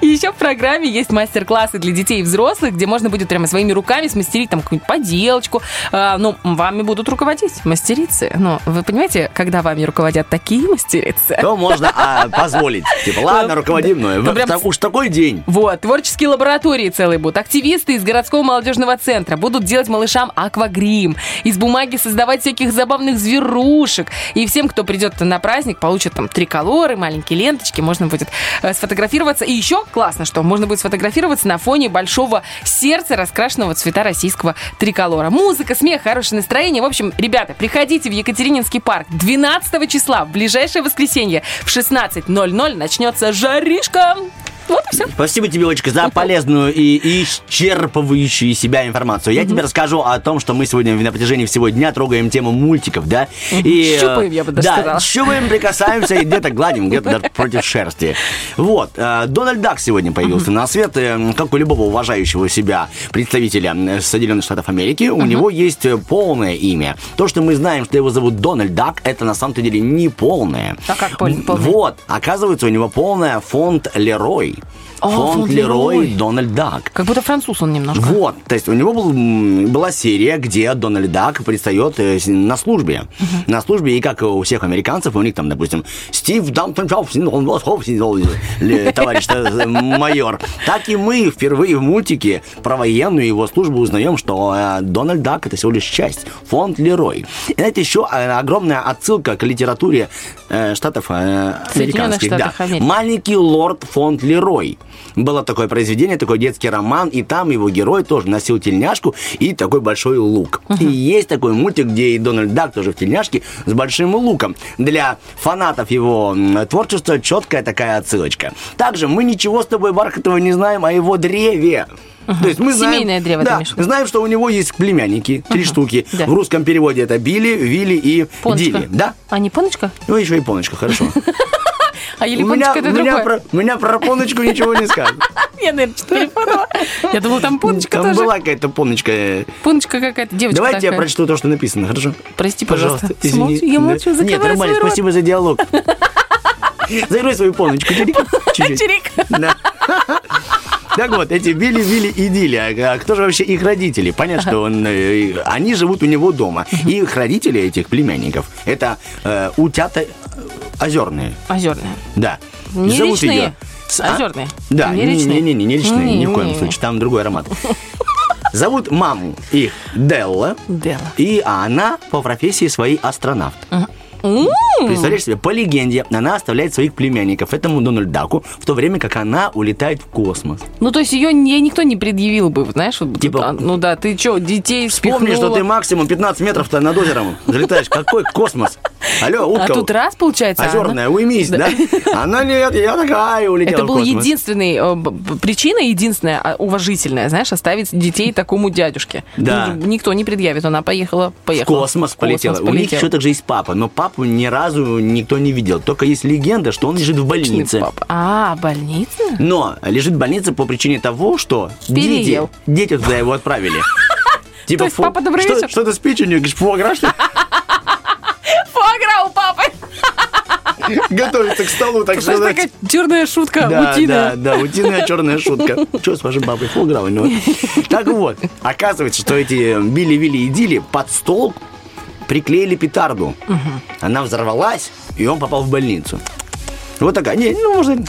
И еще в программе есть мастер-классы для детей и взрослых, где можно будет прямо своими руками смастерить там какую-нибудь поделочку. А, ну, вами будут руководить мастерицы. Но вы понимаете, когда вами руководят такие мастерицы? То можно а, позволить. Типа, ладно, руководим, но Ну, прям- так уж такой день. Вот, творческие лаборатории целые будут. Активисты из городского молодежного центра будут делать малышам аквагрим. Из бумаги создавать всяких забавных зверушек. И всем, кто придет на праздник, получат там триколоры, маленькие ленточки. Можно будет э, сфотографироваться. И еще классно, что можно будет сфотографироваться на фоне большого сердца, раскрашенного цвета российского триколора. Музыка, смех, хорошее настроение. В общем, ребята, приходите в Екатерининский парк 12 числа, в ближайшее воскресенье в 16.00 начнется жаришка. Вот и все. Спасибо тебе, Олечка, за полезную и исчерпывающую себя информацию. Я тебе расскажу о том, что мы сегодня на протяжении всего дня трогаем тему мультиков, да? И, Щупаем, я бы даже да, сказала. щупаем, прикасаемся и где-то гладим, где-то даже против шерсти. Вот. э, Дональд Дак сегодня появился на свет. э, Как у любого уважающего себя представителя э, Соединенных Штатов Америки, у него есть полное имя. То, что мы знаем, что его зовут Дональд Дак, это на самом-то деле не полное. А как пол- полное? Вот. Оказывается, у него полное фонд Лерой. А, фонд Лерой. Дональд Дак. Как будто француз он немножко. Вот, то есть у него был, была серия, где Дональд Дак предстает э, на службе. На службе, и как у всех американцев, у них там, допустим, Стив Даунтон товарищ майор. Так и мы впервые в мультике про военную его службу узнаем, что э, Дональд Дак это всего лишь часть, фонд Лерой. И это еще э, огромная отсылка к литературе штатов американских. Да. Америки. Маленький лорд фонд Лерой. Было такое произведение, такой детский роман, и там его герой тоже носил тельняшку и такой большой лук. И есть такой мультик, где и Дональд Дак тоже в тельняшке с большим луком. Для фанатов его творчества четкая такая отсылочка. Также мы ничего с тобой, Бархатова, не знаем о его древе. То есть мы знаем, Семейное древо, да, знаем, что у него есть племянники, три штуки. Да. В русском переводе это Билли, Вилли и Поночка. Дилли. Да? А не поночка? Ну, еще и Поночка, хорошо. А или У меня, поночка это у другое? про, меня про Поночку ничего не скажут. Я, наверное, что-то перепутала. Я думала, там поночка Там была какая-то Поночка. Поночка какая-то, девочка Давайте я прочту то, что написано, хорошо? Прости, пожалуйста. Молчу, я молчу, Нет, закрывай нормально, свой рот. спасибо за диалог. Закрой свою Поночку. Чирик. Так вот, эти Билли, Вилли и Дилли, а кто же вообще их родители? Понятно, что он, э, они живут у него дома. И их родители, этих племянников, это э, утята э, озерные. Озерная. Да. Не Зовут речные, С- а? озерные. Да, Не не, не, не, не речные, ни в коем Не-не-не. случае, там другой аромат. Зовут маму их Делла, Делла. и она по профессии своей астронавт. Представляешь себе, по легенде, она оставляет своих племянников этому Дональд Даку, в то время как она улетает в космос. Ну, то есть ее ей никто не предъявил бы, знаешь, вот, Типа- а, ну да, ты что, детей Помни, что ты максимум 15 метров-то над озером залетаешь. Какой космос? Алло, утка. А тут раз, получается, Озерная, она- уймись, да? Она нет, я такая, улетела Это была космос. единственная э, причина, единственная а, уважительная, знаешь, оставить детей такому дядюшке. Да. Никто не предъявит, она поехала, В поехала. космос В полетела. космос У них полетела. еще также есть папа, но папу ни разу никто не видел. Только есть легенда, что он лежит в больнице. Папа. А, больница? Но лежит в больнице по причине того, что дети, Переел. дети туда его отправили. Типа, То есть, папа, добрый что, вечер. Что это с печенью? Говоришь, фуагра, что ли? Фуагра у папы! Готовится к столу, так Знаешь, что... такая черная шутка, Да, утиная. да, да, утиная черная шутка. Что с вашим папой? Фуагра у него. Так вот, оказывается, что эти Билли, Вилли и Дили под стол приклеили петарду. Она взорвалась, и он попал в больницу. Вот такая. Не, ну, можно...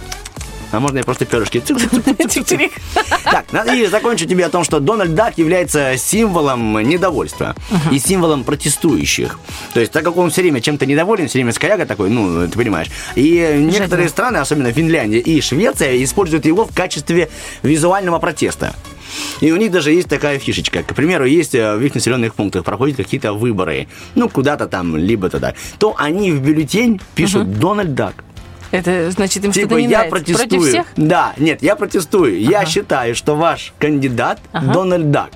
А можно я просто перышки? Так, и закончу тебе о том, что Дональд Дак является символом недовольства и символом протестующих. То есть, так как он все время чем-то недоволен, все время скоряга такой, ну, ты понимаешь. И некоторые страны, особенно Финляндия и Швеция, используют его в качестве визуального протеста. И у них даже есть такая фишечка. К примеру, есть э, в их населенных пунктах проходят какие-то выборы, ну, куда-то там, либо туда, то они в бюллетень пишут «Дональд Дак». Это значит, им Типа, что-то не я нравится. протестую. Против всех? Да, нет, я протестую. Я считаю, что ваш кандидат Дональд Дак.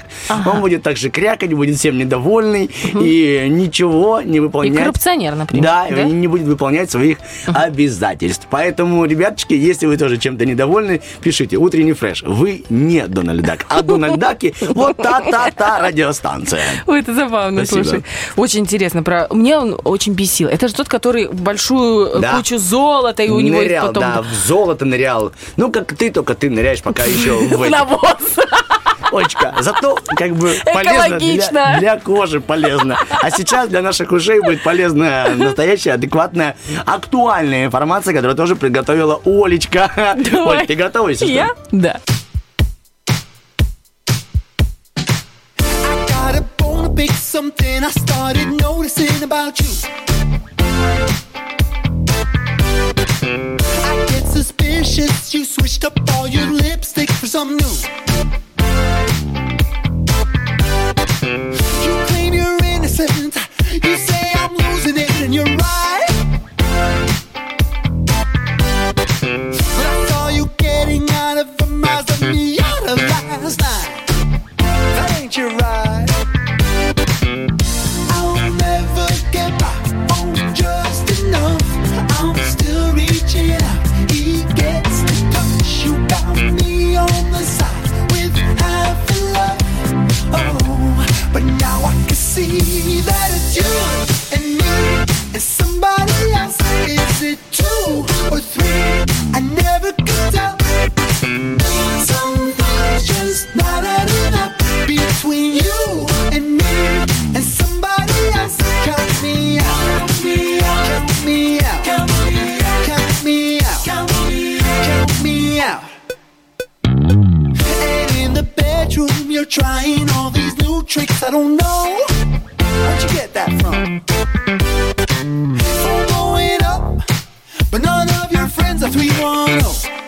Он будет также крякать, будет всем недовольный и ничего не И выполнять. коррупционер, например. Да, и не будет выполнять своих обязательств. Поэтому, ребяточки, если вы тоже чем-то недовольны, пишите «Утренний фреш». Вы не Дональд Дак, а Дональд Даки вот та-та-та радиостанция. Ой, это забавно, Спасибо. слушай. Очень интересно. Про... Мне он очень бесил. Это же тот, который большую Да. кучу золота, и у него нырял, потом... да, в золото нырял. Ну, как ты, только ты ныряешь пока еще в навоз. Очка. Зато как бы полезно для, для кожи полезно. А сейчас для наших ушей будет полезная, настоящая, адекватная, актуальная информация, которую тоже приготовила Олечка. Давай. Оль, ты готова? если что? Я? Да. to pick something I started noticing about you. I get suspicious. You switched up all your lipstick for some new. You claim you're innocent. You say I'm losing it, and you're right. But I saw you getting out of Miata last night. Trying all these new tricks. I don't know. Where'd you get that from? Phone going up, but none of your friends are 310.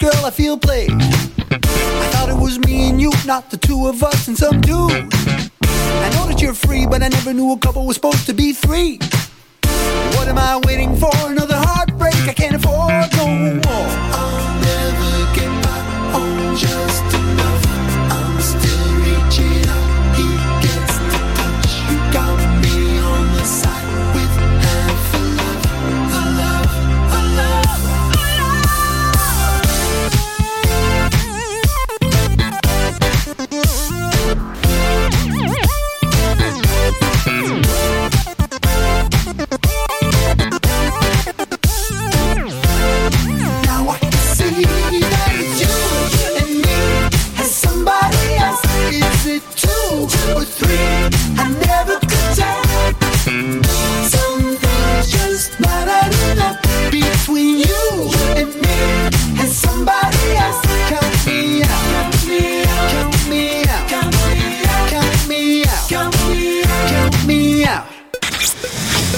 Girl, I feel played. I thought it was me and you, not the two of us and some dude. I know that you're free, but I never knew a couple was supposed to be three. What am I waiting for? Another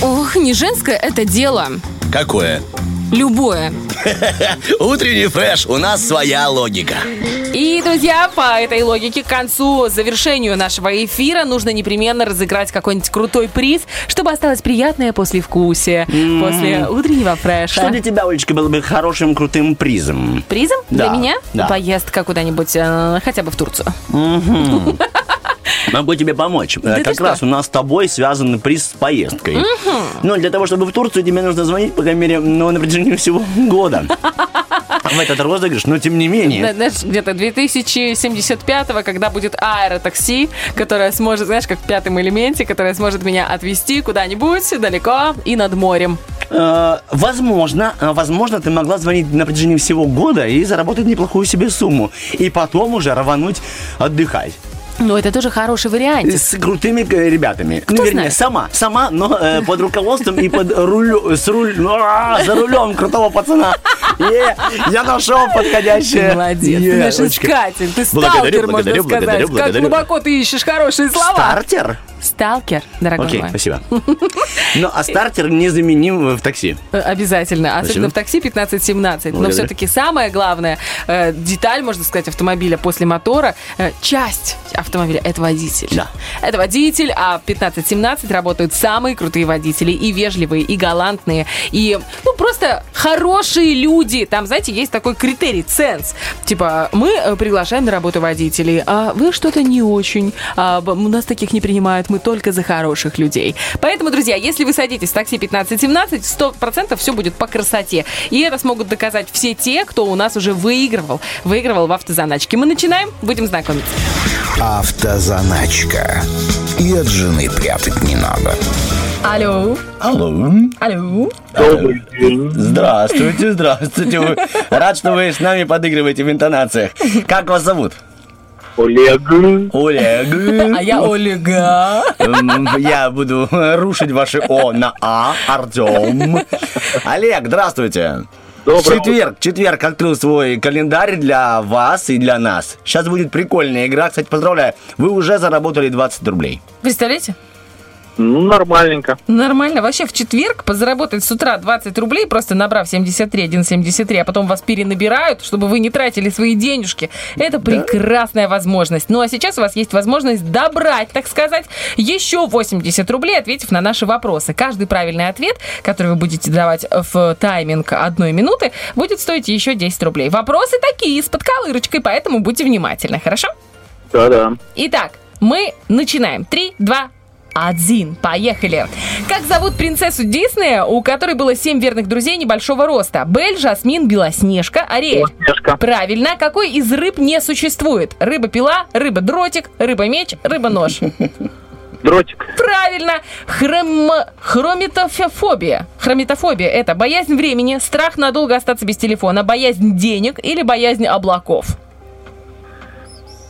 Ох, не женское это дело. Какое? Любое. Утренний фреш, у нас своя логика. И, друзья, по этой логике к концу, завершению нашего эфира нужно непременно разыграть какой-нибудь крутой приз, чтобы осталось приятное послевкусие после утреннего фреша. Что для тебя, Олечка, было бы хорошим, крутым призом? Призом для Да, меня? да. Поездка куда-нибудь, э, хотя бы в Турцию. Мгм. Могу тебе помочь. Э, ты как что? раз у нас с тобой связан приз с поездкой. Ну, для того, чтобы в Турцию, тебе нужно звонить, по крайней мере, ну, на протяжении всего года. В этот розыгрыш, но тем не менее. Зна- Знаешь, где-то 2075-го, когда будет аэротакси, которое сможет, знаешь, как в пятом элементе, которое сможет меня отвезти куда-нибудь далеко и над морем. Э, возможно, э, возможно, ты могла звонить на протяжении всего года и заработать неплохую себе сумму. И потом уже рвануть отдыхать. Ну, это тоже хороший вариант. С крутыми э, ребятами. ну, вернее, знает? сама. Сама, но э, под руководством и под рулю, с руль, ну, а, за рулем крутого пацана. Е, я нашел подходящее. Ты молодец, ты Е, наш Олечка. искатель, ты Благодарю, сталкер, можно благодарю, сказать. благодарю, Как благодарю. глубоко ты ищешь хорошие слова. Стартер? Сталкер, дорогой Окей, мой. спасибо. Ну, а стартер незаменим в такси. Э, Обязательно. Особенно Спасибо. в такси 15-17. Но все-таки самая главная э, деталь, можно сказать, автомобиля после мотора, э, часть автомобиля – это водитель. Да. Это водитель, а в 15-17 работают самые крутые водители. И вежливые, и галантные, и, ну, просто хорошие люди. Там, знаете, есть такой критерий, ценз. Типа, мы приглашаем на работу водителей, а вы что-то не очень. А, нас таких не принимают, мы только за хороших людей. Поэтому, друзья, если вы садитесь в такси 15-17, 100% все будет по красоте. И это смогут доказать все те, кто у нас уже выигрывал. Выигрывал в автозаначке. Мы начинаем, будем знакомиться. Автозаначка. И от жены прятать не надо. Алло. Алло. Алло. Добрый день. Здравствуйте, здравствуйте. Рад, что вы с нами подыгрываете в интонациях. Как вас зовут? Олег. Олег. А я Ольга. М, Я буду рушить ваши О на А. Артем. Олег, здравствуйте. Доброе четверг, четверг открыл свой календарь для вас и для нас. Сейчас будет прикольная игра. Кстати, поздравляю, вы уже заработали 20 рублей. Представляете? Ну, нормальненько. Нормально. Вообще в четверг позаработать с утра 20 рублей, просто набрав 73, 1,73, а потом вас перенабирают, чтобы вы не тратили свои денежки. Это прекрасная возможность. Ну а сейчас у вас есть возможность добрать, так сказать, еще 80 рублей, ответив на наши вопросы. Каждый правильный ответ, который вы будете давать в тайминг одной минуты, будет стоить еще 10 рублей. Вопросы такие, с подколырочкой, поэтому будьте внимательны, хорошо? Да-да. Итак, мы начинаем. Три, два, один. Поехали. Как зовут принцессу Диснея, у которой было семь верных друзей небольшого роста? Бель, Жасмин, Белоснежка, Ариэль. Белоснежка. Правильно. Какой из рыб не существует? Рыба-пила, рыба-дротик, рыба-меч, рыба-нож. Дротик. Правильно. Хром... Хромитофобия. Хромитофобия – это боязнь времени, страх надолго остаться без телефона, боязнь денег или боязнь облаков.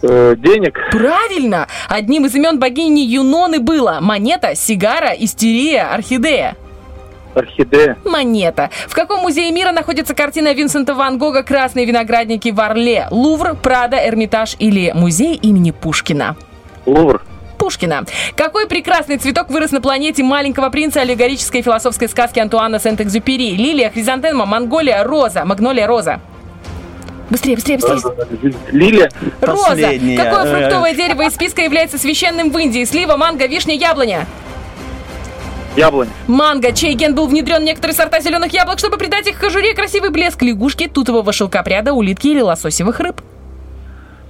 Э, денег. Правильно! Одним из имен богини Юноны было монета, сигара, истерия, орхидея. Орхидея. Монета. В каком музее мира находится картина Винсента Ван Гога «Красные виноградники в Орле»? Лувр, Прада, Эрмитаж или музей имени Пушкина? Лувр. Пушкина. Какой прекрасный цветок вырос на планете маленького принца аллегорической философской сказки Антуана Сент-Экзюпери? Лилия, хризантема, монголия, роза, магнолия, роза. Быстрее, быстрее, быстрее. Лилия. Роза. Последняя. Какое Э, фруктовое дерево из списка является священным в Индии? Слива, манго, вишня, яблоня. Яблонь. Манго, чей ген был внедрен в некоторые сорта зеленых яблок, чтобы придать их кожуре красивый блеск лягушки, тутового шелкопряда, улитки или лососевых рыб.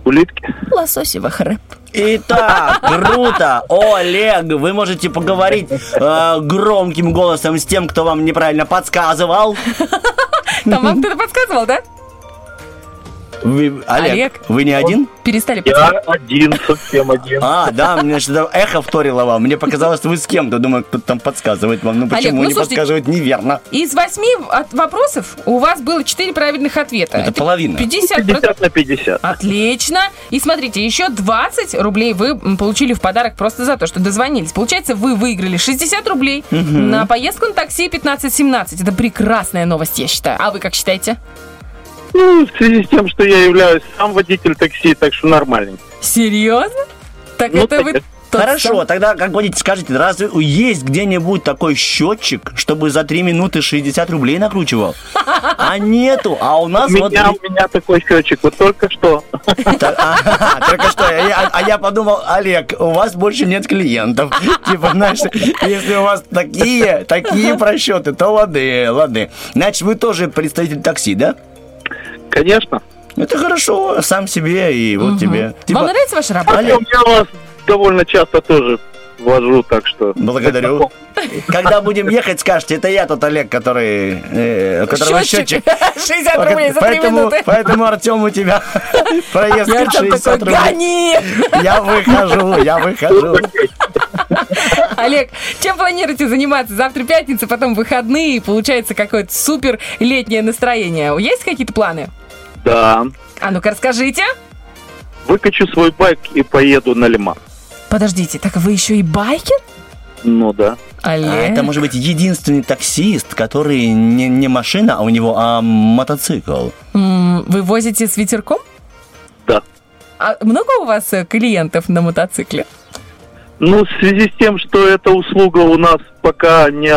Улитки. Лососевых рыб. Итак, круто! Олег, вы можете поговорить э, громким голосом с тем, кто вам неправильно подсказывал. Там вам кто-то подсказывал, да? Вы, Олег, Олег? вы не один? Перестали Я один, совсем один. А, да, мне что-то эхо вторило вам. Мне показалось, что вы с кем-то. Думаю, кто-то там подсказывает вам. Ну Олег, почему ну, не слушайте, подсказывает неверно? Из восьми вопросов у вас было четыре правильных ответа. Это половина. 50, 50 на 50. Отлично. И смотрите, еще 20 рублей вы получили в подарок просто за то, что дозвонились. Получается, вы выиграли 60 рублей Мгм. на поездку на такси 15-17. Это прекрасная новость, я считаю. А вы как считаете? Ну, в связи с тем, что я являюсь сам водитель такси, так что нормальный. Серьезно? Так Ну, это так вы... это- тот Хорошо, сам- тогда как будете скажете, разве есть где-нибудь такой счетчик, чтобы за 3 минуты 60 рублей накручивал? А нету, а у У нас вот... меня, у меня такой счетчик, вот только что. Так, ага, Только что, а я- а я подумал, Олег, у вас больше нет клиентов. Типа, знаешь, если у вас такие, такие просчеты, то лады, лады. Значит, вы тоже представитель такси, да? Конечно. Это хорошо, сам себе и вот тебе. Типа, Вам нравится ваша работа? Олег, я вас довольно часто тоже вожу, так что... Благодарю. Когда будем ехать, скажете, это я тот Олег, который... э, у которого счетчик. 60 рублей за 3 Поэтому, минуты. поэтому, Артем, у тебя проезд И Артем 60 такой, рублей. гони! Я выхожу, я выхожу. Олег, чем планируете заниматься? Завтра пятница, потом выходные, и получается какое-то супер летнее настроение. Есть какие-то планы? Да. А ну-ка расскажите. Выкачу свой байк и поеду на Лиман. Подождите, так вы еще и байкер? Ну да. Олег. А это может быть единственный таксист, который не, не машина, а у него а мотоцикл. Вы возите с ветерком? Да. А много у вас э, клиентов на мотоцикле? Ну, в связи с тем, что эта услуга у нас пока не,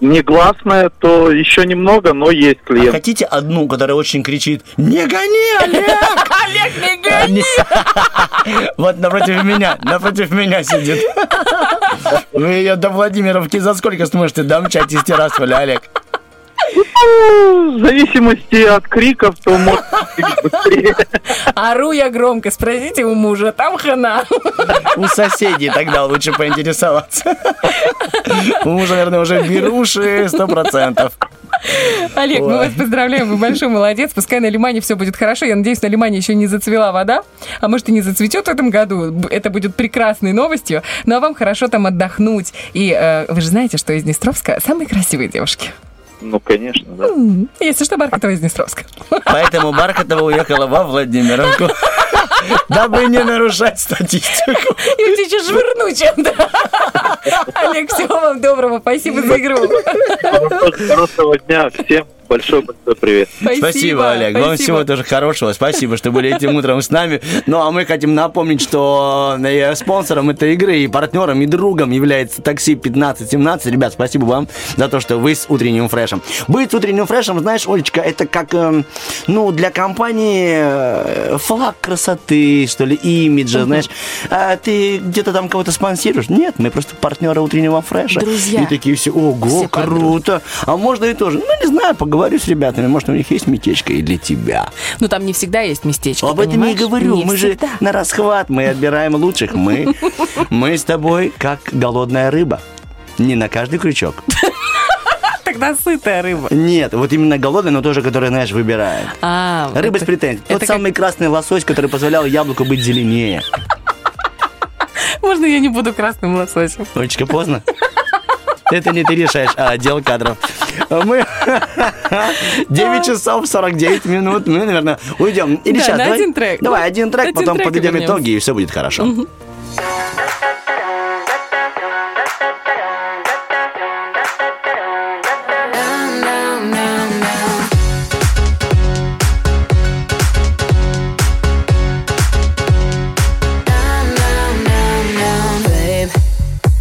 не гласная, то еще немного, но есть А клиент. хотите одну, которая очень кричит «Не гони, Олег!» Олег, не гони! Вот напротив меня, напротив меня сидит. Вы ее до Владимировки за сколько сможете домчать из Тирасполя, Олег? В зависимости от криков, то может быстрее. Ору я громко, спросите у мужа, там хана. У соседей тогда лучше поинтересоваться. У мужа, наверное, уже беруши сто процентов. Олег, мы Ой. вас поздравляем, вы большой молодец. Пускай на Лимане все будет хорошо. Я надеюсь, на Лимане еще не зацвела вода. А может и не зацветет в этом году. Это будет прекрасной новостью. Ну а вам хорошо там отдохнуть. И э, вы же знаете, что из Днестровска самые красивые девушки. Ну, конечно, да. Если что, Бархатова из Днестровска. Поэтому Бархатова уехала во Владимировку, дабы не нарушать статистику. И у тебя еще жирну чем-то. Олег, всего вам доброго. Спасибо за игру. Хорошего дня. Всем большой-большой привет. Спасибо, Олег. Вам всего тоже хорошего. Спасибо, что были этим утром с нами. Ну, а мы хотим напомнить, что э, спонсором этой игры и партнером, и другом является такси 1517. Ребят, спасибо вам за то, что вы с утренним фрешем. Быть с утренним фрешем, знаешь, Олечка, это как, эм, ну, для компании э, флаг красоты, что ли, имиджа, знаешь. А ты где-то там кого-то спонсируешь? Нет, мы просто партнеры утреннего фреша. Друзья. И такие все, ого, Все круто. А можно и тоже. Ну, не знаю, поговорю с ребятами. Может, у них есть местечко и для тебя. Ну там не всегда есть местечко. Об этом я и говорю. Не мы всегда. же на расхват, мы отбираем лучших. Мы, мы с тобой как голодная рыба. Не на каждый крючок. Тогда сытая рыба. Нет, вот именно голодная, но тоже, которая, знаешь, выбирает. А, Рыба это- с претензией. Тот как- самый красный лосось, который позволял яблоку быть зеленее. Можно я не буду красным лососем? Олечка, поздно? Это не ты решаешь, а отдел кадров. Мы 9 часов 49 минут. Мы, наверное, уйдем. Или Да, сейчас, давай, один трек. Давай, один трек, Один потом трек и подведем вернемся. итоги, и все будет хорошо.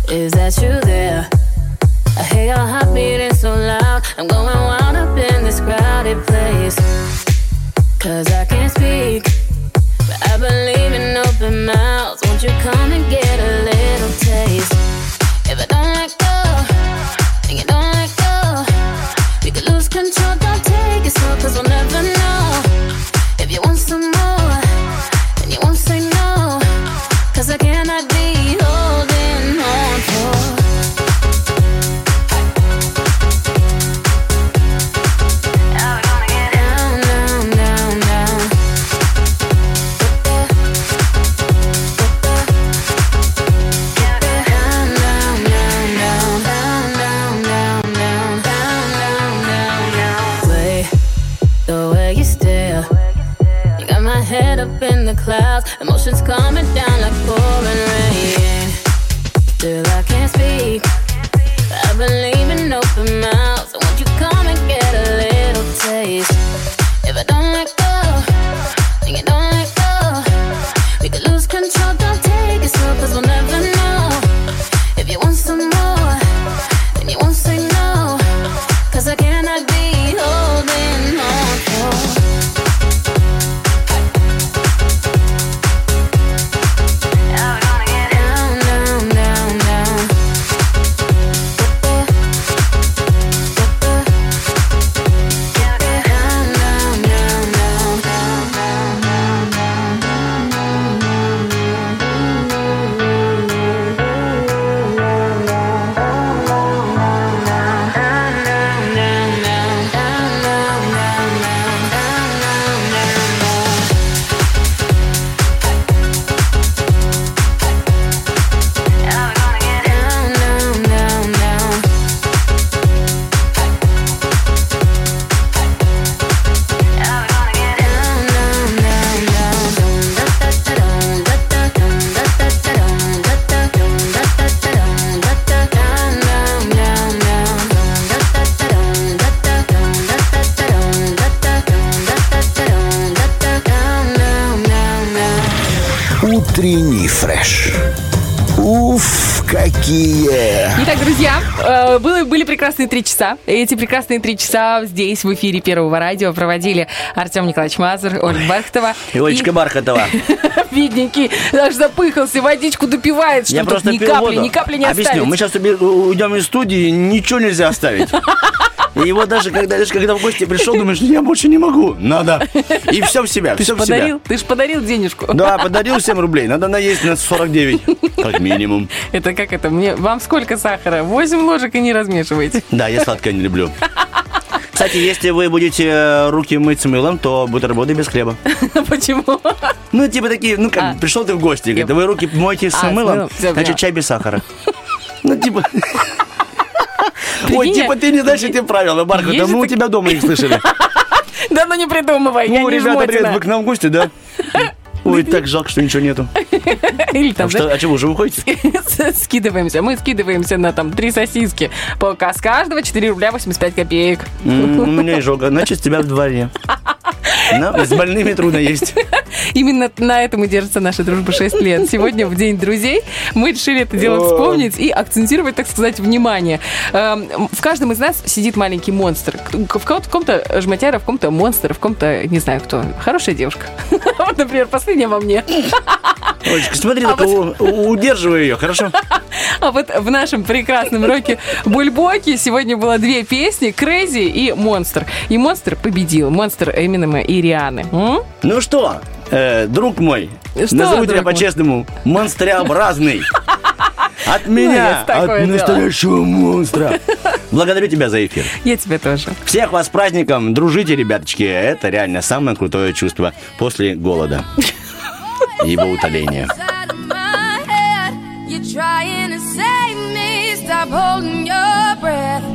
Is that you I'm going wild up in this crowded place. Cause I can't emotions coming down. Прекрасные три часа. Эти прекрасные три часа здесь, в эфире Первого радио, проводили Артем Николаевич Мазур, Ольга Бархтова. И Олечка Бархатова. Бедненький, даже запыхался, водичку допивает, Я чтобы тут просто ни капли, воду. ни капли не Объясню, оставить. мы сейчас уйдем из студии, ничего нельзя оставить. И его даже когда, даже когда в гости пришел, думаешь, «Ну, я больше не могу. Надо. И все в себя, Ты все в себя. подарил, ты ж подарил денежку. Да, подарил 7 рублей. Надо наесть на 49. Как минимум. Это как это? Мне вам сколько сахара? 8 ложек и не размешивайте. Да, я сладкое не люблю. Кстати, если вы будете э, руки мыть с мылом, то бутерброды без хлеба. Почему? Ну, типа такие, ну как, А. пришел ты в гости, говорит, вы руки моете с А, с мылом, значит, чай без сахара. Ну, типа... Ой, типа ты не знаешь эти правила, Есть да мы у тебя дома их слышали. Да ну не придумывай, я не ребята, привет, вы к нам в гости, да? Ой, так жалко, что ничего нету. Или там, А что, а чего, уже знаешь, скидываемся. Мы скидываемся на там три сосиски. По с каждого 4 рубля 85 копеек. У меня изжога, значит, тебя в дворе. Да, С больными трудно есть. Именно на этом и держится наша дружба 6 лет. Сегодня, в День друзей, мы решили это дело вспомнить и акцентировать, так сказать, внимание. Эм, В каждом из нас сидит маленький монстр. В ком-то жмотяра, в ком-то монстр, в ком-то, не знаю кто. Хорошая девушка. Вот, например, последняя во мне. Олечка, смотри, только у- у- удерживай ее, хорошо? А вот в нашем прекрасном роке Бульбоки сегодня было две песни «Crazy» и «Монстр». И «Монстр» победил. «Монстр» Эминема и Рианы. М? Ну что, э, друг мой, Что, назову тебя по-честному, монстреобразный. От меня, от дело. настоящего монстра. Благодарю тебя за эфир. Я тебя тоже. Всех вас с праздником, дружите, ребяточки. Это реально самое крутое чувство после голода. И его утоления. my head. You're trying to save me. Stop holding your breath.